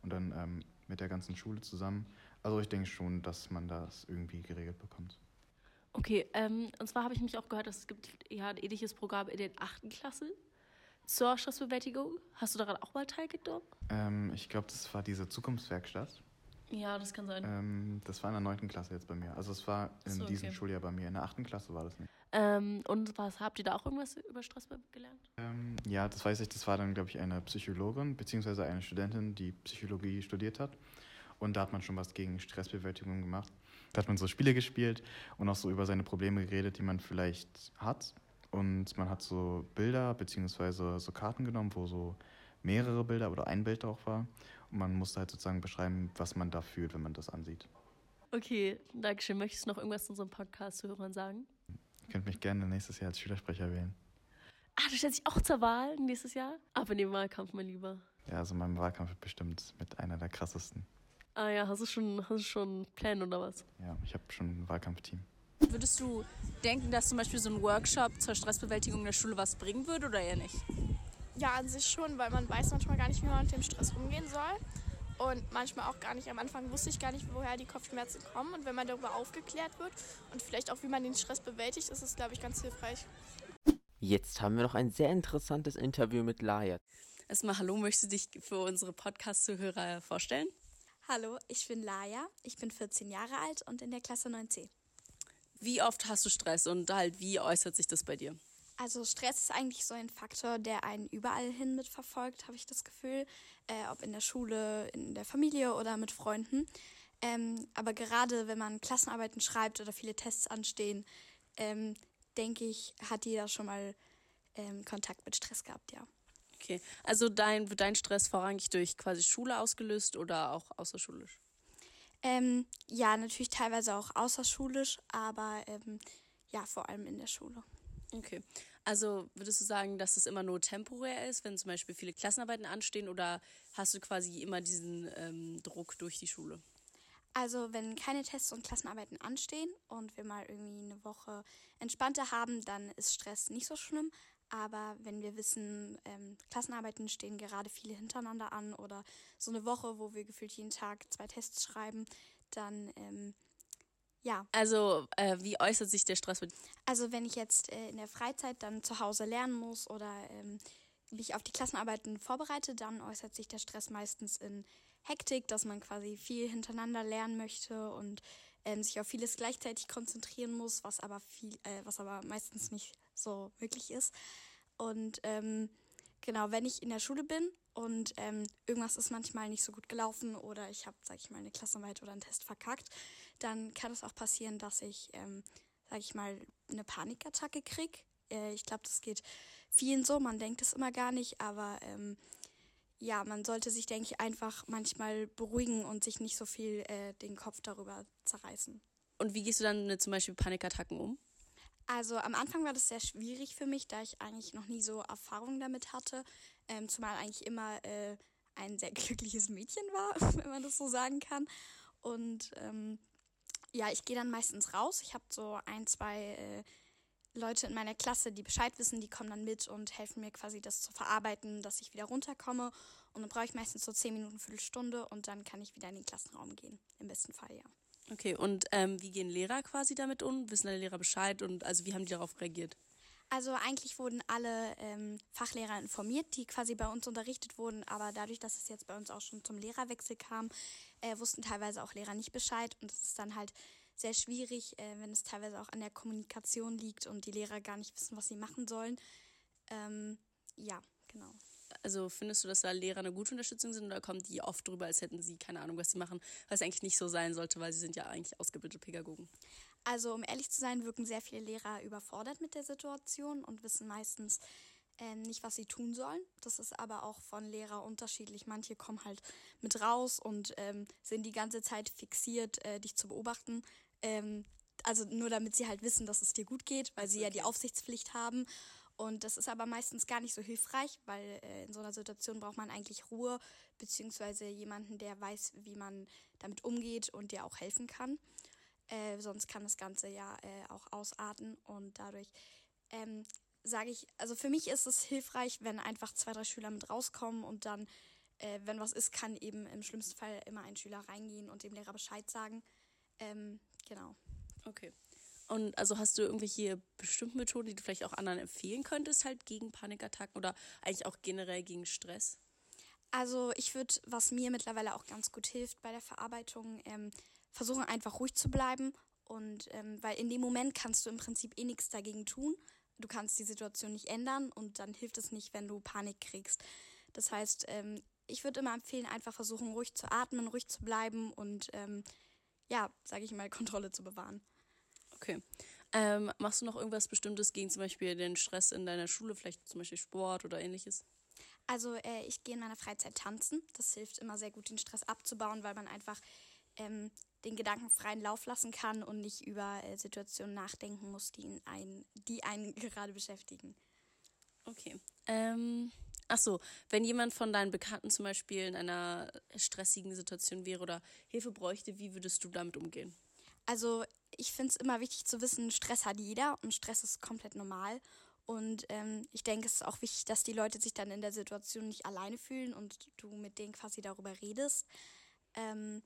und dann ähm, mit der ganzen Schule zusammen. Also ich denke schon, dass man das irgendwie geregelt bekommt. Okay, ähm, und zwar habe ich mich auch gehört, dass es gibt ja ein ähnliches Programm in den achten Klassen zur Stressbewältigung. Hast du daran auch mal teilgenommen? Ähm, ich glaube, das war diese Zukunftswerkstatt. Ja, das kann sein. Ähm, das war in der neunten Klasse jetzt bei mir. Also es war in so, okay. diesem Schuljahr bei mir. In der achten Klasse war das nicht. Ähm, und was habt ihr da auch irgendwas über Stress gelernt? Ähm, ja, das weiß ich. Das war dann, glaube ich, eine Psychologin beziehungsweise eine Studentin, die Psychologie studiert hat. Und da hat man schon was gegen Stressbewältigung gemacht. Da hat man so Spiele gespielt und auch so über seine Probleme geredet, die man vielleicht hat. Und man hat so Bilder beziehungsweise so Karten genommen, wo so mehrere Bilder oder ein Bild auch war. Und man musste halt sozusagen beschreiben, was man da fühlt, wenn man das ansieht. Okay, danke schön. Möchtest du noch irgendwas zu unserem Podcast-Hörern sagen? Ihr könnt mich gerne nächstes Jahr als Schülersprecher wählen. Ah, du stellst dich auch zur Wahl nächstes Jahr? Aber in dem Wahlkampf, mein Lieber. Ja, also mein Wahlkampf wird bestimmt mit einer der krassesten. Ah ja, hast du schon, hast du schon Pläne oder was? Ja, ich habe schon ein Wahlkampfteam. Würdest du denken, dass zum Beispiel so ein Workshop zur Stressbewältigung in der Schule was bringen würde oder eher nicht? Ja, an sich schon, weil man weiß manchmal gar nicht, wie man mit dem Stress umgehen soll. Und manchmal auch gar nicht. Am Anfang wusste ich gar nicht, woher die Kopfschmerzen kommen. Und wenn man darüber aufgeklärt wird und vielleicht auch, wie man den Stress bewältigt, ist es, glaube ich, ganz hilfreich. Jetzt haben wir noch ein sehr interessantes Interview mit Laia. Erstmal hallo, möchtest du dich für unsere Podcast-Zuhörer vorstellen? Hallo, ich bin Laia, ich bin 14 Jahre alt und in der Klasse 9c. Wie oft hast du Stress und halt wie äußert sich das bei dir? Also Stress ist eigentlich so ein Faktor, der einen überall hin mitverfolgt, habe ich das Gefühl, äh, ob in der Schule, in der Familie oder mit Freunden. Ähm, aber gerade wenn man Klassenarbeiten schreibt oder viele Tests anstehen, ähm, denke ich, hat jeder schon mal ähm, Kontakt mit Stress gehabt, ja. Okay, also dein, wird dein Stress vorrangig durch quasi Schule ausgelöst oder auch außerschulisch? Ähm, ja, natürlich teilweise auch außerschulisch, aber ähm, ja, vor allem in der Schule. Okay. Also würdest du sagen, dass es immer nur temporär ist, wenn zum Beispiel viele Klassenarbeiten anstehen oder hast du quasi immer diesen ähm, Druck durch die Schule? Also wenn keine Tests und Klassenarbeiten anstehen und wir mal irgendwie eine Woche entspannter haben, dann ist Stress nicht so schlimm. Aber wenn wir wissen, ähm, Klassenarbeiten stehen gerade viele hintereinander an oder so eine Woche, wo wir gefühlt jeden Tag zwei Tests schreiben, dann ähm, ja. Also, äh, wie äußert sich der Stress? Also, wenn ich jetzt äh, in der Freizeit dann zu Hause lernen muss oder ähm, mich auf die Klassenarbeiten vorbereite, dann äußert sich der Stress meistens in Hektik, dass man quasi viel hintereinander lernen möchte und ähm, sich auf vieles gleichzeitig konzentrieren muss, was aber viel, äh, was aber meistens nicht so möglich ist. Und ähm, genau, wenn ich in der Schule bin und ähm, irgendwas ist manchmal nicht so gut gelaufen oder ich habe, sag ich mal, eine Klassenarbeit oder einen Test verkackt, dann kann es auch passieren, dass ich, ähm, sag ich mal, eine Panikattacke kriege. Äh, ich glaube, das geht vielen so, man denkt es immer gar nicht, aber ähm, ja, man sollte sich, denke ich, einfach manchmal beruhigen und sich nicht so viel äh, den Kopf darüber zerreißen. Und wie gehst du dann mit zum Beispiel Panikattacken um? Also am Anfang war das sehr schwierig für mich, da ich eigentlich noch nie so Erfahrung damit hatte. Ähm, zumal eigentlich immer äh, ein sehr *laughs* glückliches Mädchen war, *laughs* wenn man das so sagen kann. Und ähm, ja, ich gehe dann meistens raus. Ich habe so ein, zwei äh, Leute in meiner Klasse, die Bescheid wissen, die kommen dann mit und helfen mir quasi das zu verarbeiten, dass ich wieder runterkomme. Und dann brauche ich meistens so zehn Minuten, Viertelstunde und dann kann ich wieder in den Klassenraum gehen. Im besten Fall, ja. Okay, und ähm, wie gehen Lehrer quasi damit um? Wissen alle Lehrer Bescheid und also wie haben die darauf reagiert? Also eigentlich wurden alle ähm, Fachlehrer informiert, die quasi bei uns unterrichtet wurden, aber dadurch, dass es jetzt bei uns auch schon zum Lehrerwechsel kam, äh, wussten teilweise auch Lehrer nicht Bescheid und es ist dann halt sehr schwierig, äh, wenn es teilweise auch an der Kommunikation liegt und die Lehrer gar nicht wissen, was sie machen sollen. Ähm, ja, genau. Also findest du, dass da Lehrer eine gute Unterstützung sind oder kommen die oft drüber, als hätten sie keine Ahnung, was sie machen, was eigentlich nicht so sein sollte, weil sie sind ja eigentlich ausgebildete Pädagogen? Also um ehrlich zu sein, wirken sehr viele Lehrer überfordert mit der Situation und wissen meistens äh, nicht, was sie tun sollen. Das ist aber auch von Lehrer unterschiedlich. Manche kommen halt mit raus und ähm, sind die ganze Zeit fixiert, äh, dich zu beobachten. Ähm, also nur damit sie halt wissen, dass es dir gut geht, weil sie ja die Aufsichtspflicht haben. Und das ist aber meistens gar nicht so hilfreich, weil äh, in so einer Situation braucht man eigentlich Ruhe, beziehungsweise jemanden, der weiß, wie man damit umgeht und dir auch helfen kann. Äh, sonst kann das Ganze ja äh, auch ausarten und dadurch ähm, sage ich, also für mich ist es hilfreich, wenn einfach zwei, drei Schüler mit rauskommen und dann, äh, wenn was ist, kann eben im schlimmsten Fall immer ein Schüler reingehen und dem Lehrer Bescheid sagen. Ähm, genau. Okay. Und also hast du irgendwelche bestimmten Methoden, die du vielleicht auch anderen empfehlen könntest, halt gegen Panikattacken oder eigentlich auch generell gegen Stress? Also ich würde, was mir mittlerweile auch ganz gut hilft bei der Verarbeitung, ähm, versuchen einfach ruhig zu bleiben. Und ähm, weil in dem Moment kannst du im Prinzip eh nichts dagegen tun. Du kannst die Situation nicht ändern und dann hilft es nicht, wenn du Panik kriegst. Das heißt, ähm, ich würde immer empfehlen, einfach versuchen, ruhig zu atmen, ruhig zu bleiben und ähm, ja, sage ich mal, Kontrolle zu bewahren. Okay. Ähm, machst du noch irgendwas Bestimmtes gegen zum Beispiel den Stress in deiner Schule, vielleicht zum Beispiel Sport oder ähnliches? Also äh, ich gehe in meiner Freizeit tanzen. Das hilft immer sehr gut, den Stress abzubauen, weil man einfach ähm, den Gedanken freien Lauf lassen kann und nicht über äh, Situationen nachdenken muss, die, ihn ein, die einen *laughs* gerade beschäftigen. Okay. Ähm, ach so, wenn jemand von deinen Bekannten zum Beispiel in einer stressigen Situation wäre oder Hilfe bräuchte, wie würdest du damit umgehen? Also ich finde es immer wichtig zu wissen, Stress hat jeder und Stress ist komplett normal. Und ähm, ich denke, es ist auch wichtig, dass die Leute sich dann in der Situation nicht alleine fühlen und du mit denen quasi darüber redest. Ähm,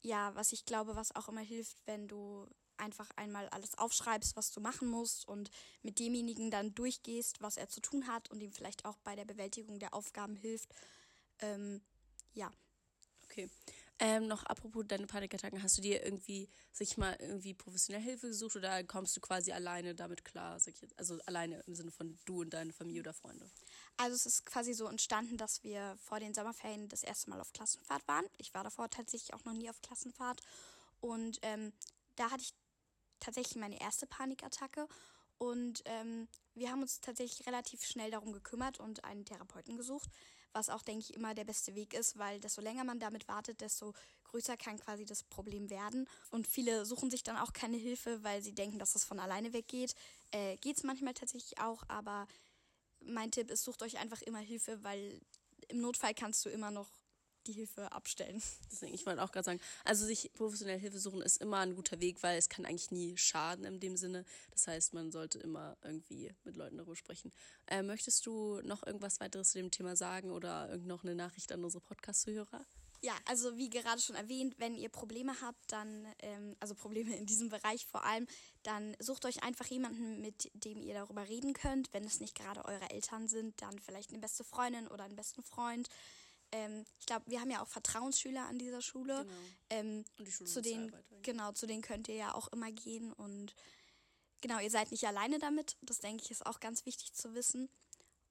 ja, was ich glaube, was auch immer hilft, wenn du einfach einmal alles aufschreibst, was du machen musst und mit demjenigen dann durchgehst, was er zu tun hat und ihm vielleicht auch bei der Bewältigung der Aufgaben hilft. Ähm, ja. Okay. Ähm, noch apropos deine Panikattacken, hast du dir irgendwie, sich mal, irgendwie professionelle Hilfe gesucht oder kommst du quasi alleine damit klar, sag ich jetzt? Also alleine im Sinne von du und deine Familie oder Freunde? Also es ist quasi so entstanden, dass wir vor den Sommerferien das erste Mal auf Klassenfahrt waren. Ich war davor tatsächlich auch noch nie auf Klassenfahrt. Und ähm, da hatte ich tatsächlich meine erste Panikattacke. Und ähm, wir haben uns tatsächlich relativ schnell darum gekümmert und einen Therapeuten gesucht, was auch, denke ich, immer der beste Weg ist, weil desto länger man damit wartet, desto größer kann quasi das Problem werden. Und viele suchen sich dann auch keine Hilfe, weil sie denken, dass das von alleine weggeht. Äh, Geht es manchmal tatsächlich auch, aber mein Tipp ist, sucht euch einfach immer Hilfe, weil im Notfall kannst du immer noch die Hilfe abstellen. Deswegen, ich wollte auch gerade sagen, also sich professionell Hilfe suchen ist immer ein guter Weg, weil es kann eigentlich nie schaden in dem Sinne. Das heißt, man sollte immer irgendwie mit Leuten darüber sprechen. Äh, möchtest du noch irgendwas weiteres zu dem Thema sagen oder noch eine Nachricht an unsere Podcast-Zuhörer? Ja, also wie gerade schon erwähnt, wenn ihr Probleme habt, dann, ähm, also Probleme in diesem Bereich vor allem, dann sucht euch einfach jemanden, mit dem ihr darüber reden könnt. Wenn es nicht gerade eure Eltern sind, dann vielleicht eine beste Freundin oder einen besten Freund ähm, ich glaube, wir haben ja auch Vertrauensschüler an dieser Schule. Genau. Ähm, Und die Schule zu denen, genau, zu denen könnt ihr ja auch immer gehen und genau, ihr seid nicht alleine damit. Das denke ich ist auch ganz wichtig zu wissen.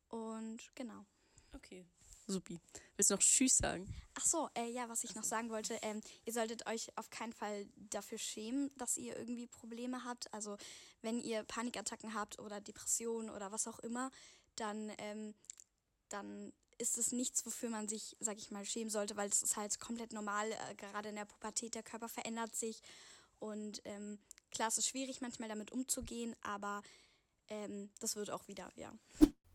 Und genau. Okay. Supi. Willst du noch Tschüss sagen? Ach so, äh, ja, was ich noch sagen wollte, ähm, ihr solltet euch auf keinen Fall dafür schämen, dass ihr irgendwie Probleme habt. Also wenn ihr Panikattacken habt oder Depressionen oder was auch immer, dann, ähm, dann ist es nichts, wofür man sich, sag ich mal, schämen sollte, weil es ist halt komplett normal, äh, gerade in der Pubertät, der Körper verändert sich. Und ähm, klar, es ist schwierig, manchmal damit umzugehen, aber ähm, das wird auch wieder, ja.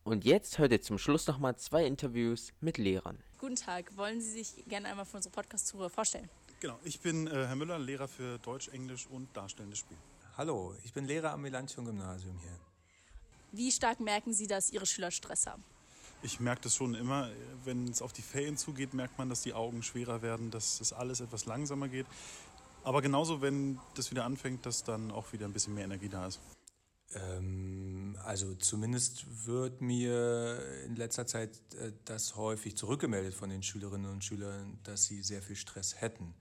Und jetzt hört ihr zum Schluss nochmal zwei Interviews mit Lehrern. Guten Tag. Wollen Sie sich gerne einmal für unsere Podcast-Tour vorstellen? Genau, ich bin äh, Herr Müller, Lehrer für Deutsch, Englisch und Darstellendes Spiel. Hallo, ich bin Lehrer am Melanchthon Gymnasium hier. Wie stark merken Sie, dass Ihre Schüler Stress haben? Ich merke das schon immer, wenn es auf die Ferien zugeht, merkt man, dass die Augen schwerer werden, dass es alles etwas langsamer geht. Aber genauso, wenn das wieder anfängt, dass dann auch wieder ein bisschen mehr Energie da ist. Ähm, also zumindest wird mir in letzter Zeit äh, das häufig zurückgemeldet von den Schülerinnen und Schülern, dass sie sehr viel Stress hätten.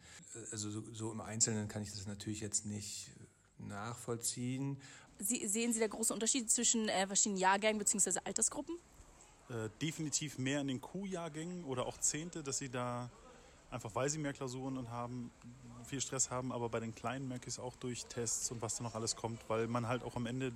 Also so, so im Einzelnen kann ich das natürlich jetzt nicht nachvollziehen. Sie, sehen Sie da große Unterschiede zwischen äh, verschiedenen Jahrgängen bzw. Altersgruppen? Äh, definitiv mehr in den Q-Jahrgängen oder auch Zehnte, dass sie da einfach, weil sie mehr Klausuren und haben, viel Stress haben. Aber bei den Kleinen merke ich es auch durch Tests und was da noch alles kommt, weil man halt auch am Ende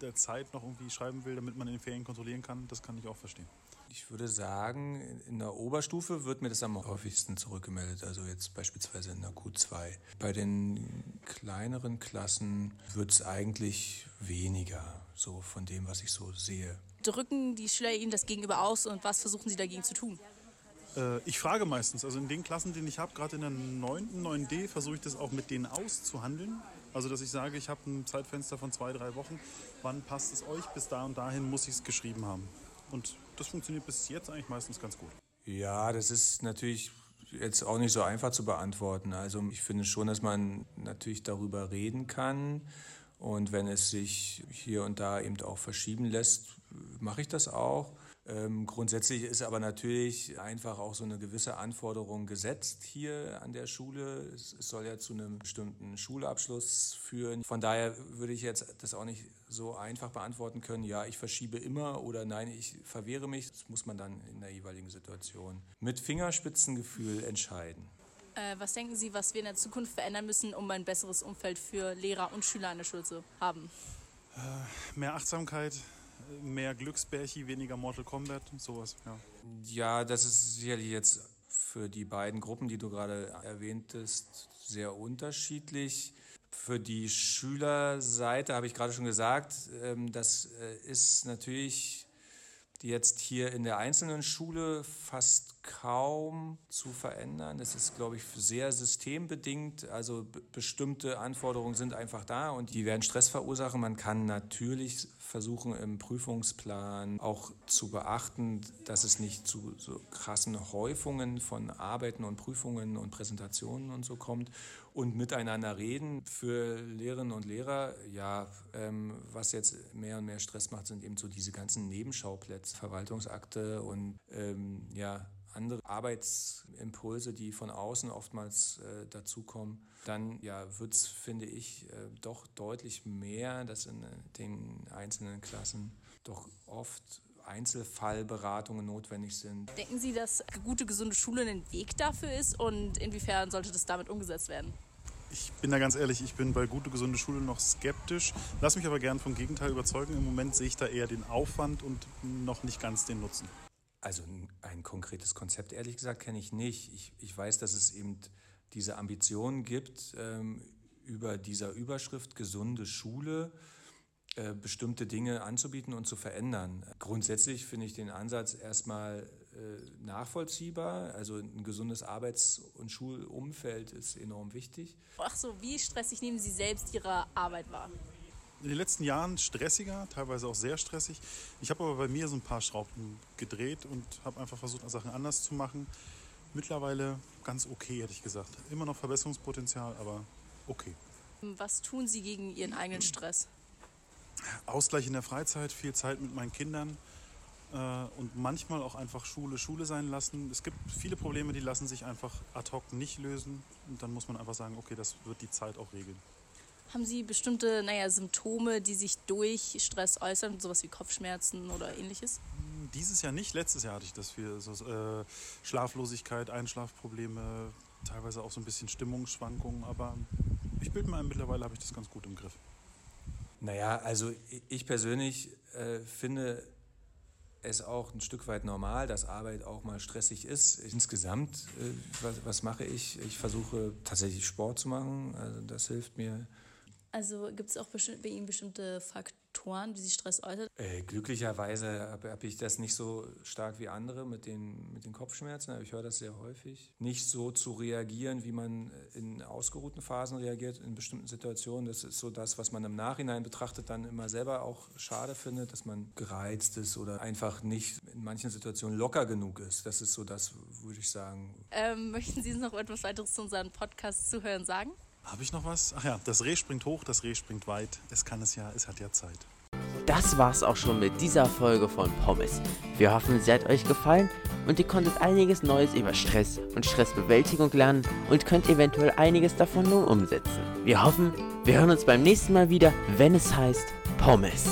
der Zeit noch irgendwie schreiben will, damit man in den Ferien kontrollieren kann. Das kann ich auch verstehen. Ich würde sagen, in der Oberstufe wird mir das am häufigsten zurückgemeldet, also jetzt beispielsweise in der Q2. Bei den kleineren Klassen wird es eigentlich weniger, so von dem, was ich so sehe. Drücken die Schüler Ihnen das gegenüber aus und was versuchen Sie dagegen zu tun? Äh, ich frage meistens, also in den Klassen, die ich habe, gerade in der 9., 9D, versuche ich das auch mit denen auszuhandeln. Also dass ich sage, ich habe ein Zeitfenster von zwei, drei Wochen. Wann passt es euch? Bis da und dahin muss ich es geschrieben haben. Und das funktioniert bis jetzt eigentlich meistens ganz gut. Ja, das ist natürlich jetzt auch nicht so einfach zu beantworten. Also ich finde schon, dass man natürlich darüber reden kann. Und wenn es sich hier und da eben auch verschieben lässt, mache ich das auch. Ähm, grundsätzlich ist aber natürlich einfach auch so eine gewisse Anforderung gesetzt hier an der Schule. Es, es, soll ja zu einem bestimmten Schulabschluss führen. Von daher würde ich jetzt das auch nicht so einfach beantworten können, ja, ich verschiebe immer oder nein, ich verwehre mich. Das muss man dann in der jeweiligen Situation mit Fingerspitzengefühl entscheiden. Äh, was denken Sie, was wir in der Zukunft verändern müssen, um ein besseres Umfeld für Lehrer und Schüler an der Schule zu haben? Äh, mehr Achtsamkeit, mehr Glücksbärchi, weniger Mortal Kombat, sowas, ja. Ja, das ist sicherlich jetzt für die beiden Gruppen, die du gerade erwähntest, sehr unterschiedlich. Für die Schülerseite habe ich gerade schon gesagt, ähm, das äh, ist natürlich jetzt hier in der einzelnen Schule fast kaum zu verändern. Es ist, glaube ich, sehr systembedingt. Also bestimmte Anforderungen sind einfach da und die werden Stress verursachen. Man kann natürlich versuchen, im Prüfungsplan auch zu beachten, dass es nicht zu so krassen Häufungen von Arbeiten und Prüfungen und Präsentationen und so kommt. Und miteinander reden für Lehrerinnen und Lehrer, ja, ähm, was jetzt mehr und mehr Stress macht, sind eben so diese ganzen Nebenschauplätze, Verwaltungsakte und ähm, ja, andere Arbeitsimpulse, die von außen oftmals äh, dazukommen, dann ja, wird es, finde ich, äh, doch deutlich mehr, dass in äh, den einzelnen Klassen doch oft Einzelfallberatungen notwendig sind. Denken Sie, dass gute, gesunde Schule ein Weg dafür ist und inwiefern sollte das damit umgesetzt werden? Ich bin da ganz ehrlich, ich bin bei gute, gesunde Schule noch skeptisch. Lass mich aber gern vom Gegenteil überzeugen. Im Moment sehe ich da eher den Aufwand und noch nicht ganz den Nutzen. Also ein, konkretes Konzept, ehrlich gesagt, kenne ich nicht. Ich, ich weiß, dass es eben diese Ambition gibt, ähm, über dieser Überschrift gesunde Schule äh, bestimmte Dinge anzubieten und zu verändern. Grundsätzlich finde ich den Ansatz erstmal äh, nachvollziehbar. Also ein gesundes Arbeits- und Schulumfeld ist enorm wichtig. Ach so, wie stressig nehmen Sie selbst Ihre Arbeit wahr? In den letzten Jahren stressiger, teilweise auch sehr stressig. Ich habe aber bei mir so ein paar Schrauben gedreht und habe einfach versucht, Sachen anders zu machen. Mittlerweile ganz okay, hätte ich gesagt. Immer noch Verbesserungspotenzial, aber okay. Was tun Sie gegen Ihren eigenen Stress? Ausgleich in der Freizeit, viel Zeit mit meinen Kindern äh, und manchmal auch einfach Schule Schule sein lassen. Es gibt viele Probleme, die lassen sich einfach ad hoc nicht lösen und dann muss man einfach sagen, okay, das wird die Zeit auch regeln. Haben Sie bestimmte naja, Symptome, die sich durch Stress äußern, sowas wie Kopfschmerzen oder ähnliches? Dieses Jahr nicht, letztes Jahr hatte ich das viel. So, äh, Schlaflosigkeit, Einschlafprobleme, teilweise auch so ein bisschen Stimmungsschwankungen, aber ich bilde mir ein, mittlerweile habe ich das ganz gut im Griff. Naja, also ich persönlich äh, finde es auch ein Stück weit normal, dass Arbeit auch mal stressig ist. Insgesamt, äh, was, was mache ich? Ich versuche tatsächlich Sport zu machen, also das hilft mir also gibt es auch bei Ihnen bestimmte Faktoren, wie sich Stress äußert? Äh, glücklicherweise habe hab ich das nicht so stark wie andere mit den, mit den Kopfschmerzen. Ich höre das sehr häufig. Nicht so zu reagieren, wie man in ausgeruhten Phasen reagiert in bestimmten Situationen. Das ist so das, was man im Nachhinein betrachtet dann immer selber auch schade findet, dass man gereizt ist oder einfach nicht in manchen Situationen locker genug ist. Das ist so das, würde ich sagen. Ähm, möchten Sie noch etwas weiteres zu unseren Podcast-Zuhörern sagen? Habe ich noch was? Ach ja, das Reh springt hoch, das Reh springt weit. Es kann es ja, es hat ja Zeit. Das war's auch schon mit dieser Folge von Pommes. Wir hoffen, sie hat euch gefallen und ihr konntet einiges Neues über Stress und Stressbewältigung lernen und könnt eventuell einiges davon nun umsetzen. Wir hoffen, wir hören uns beim nächsten Mal wieder, wenn es heißt Pommes.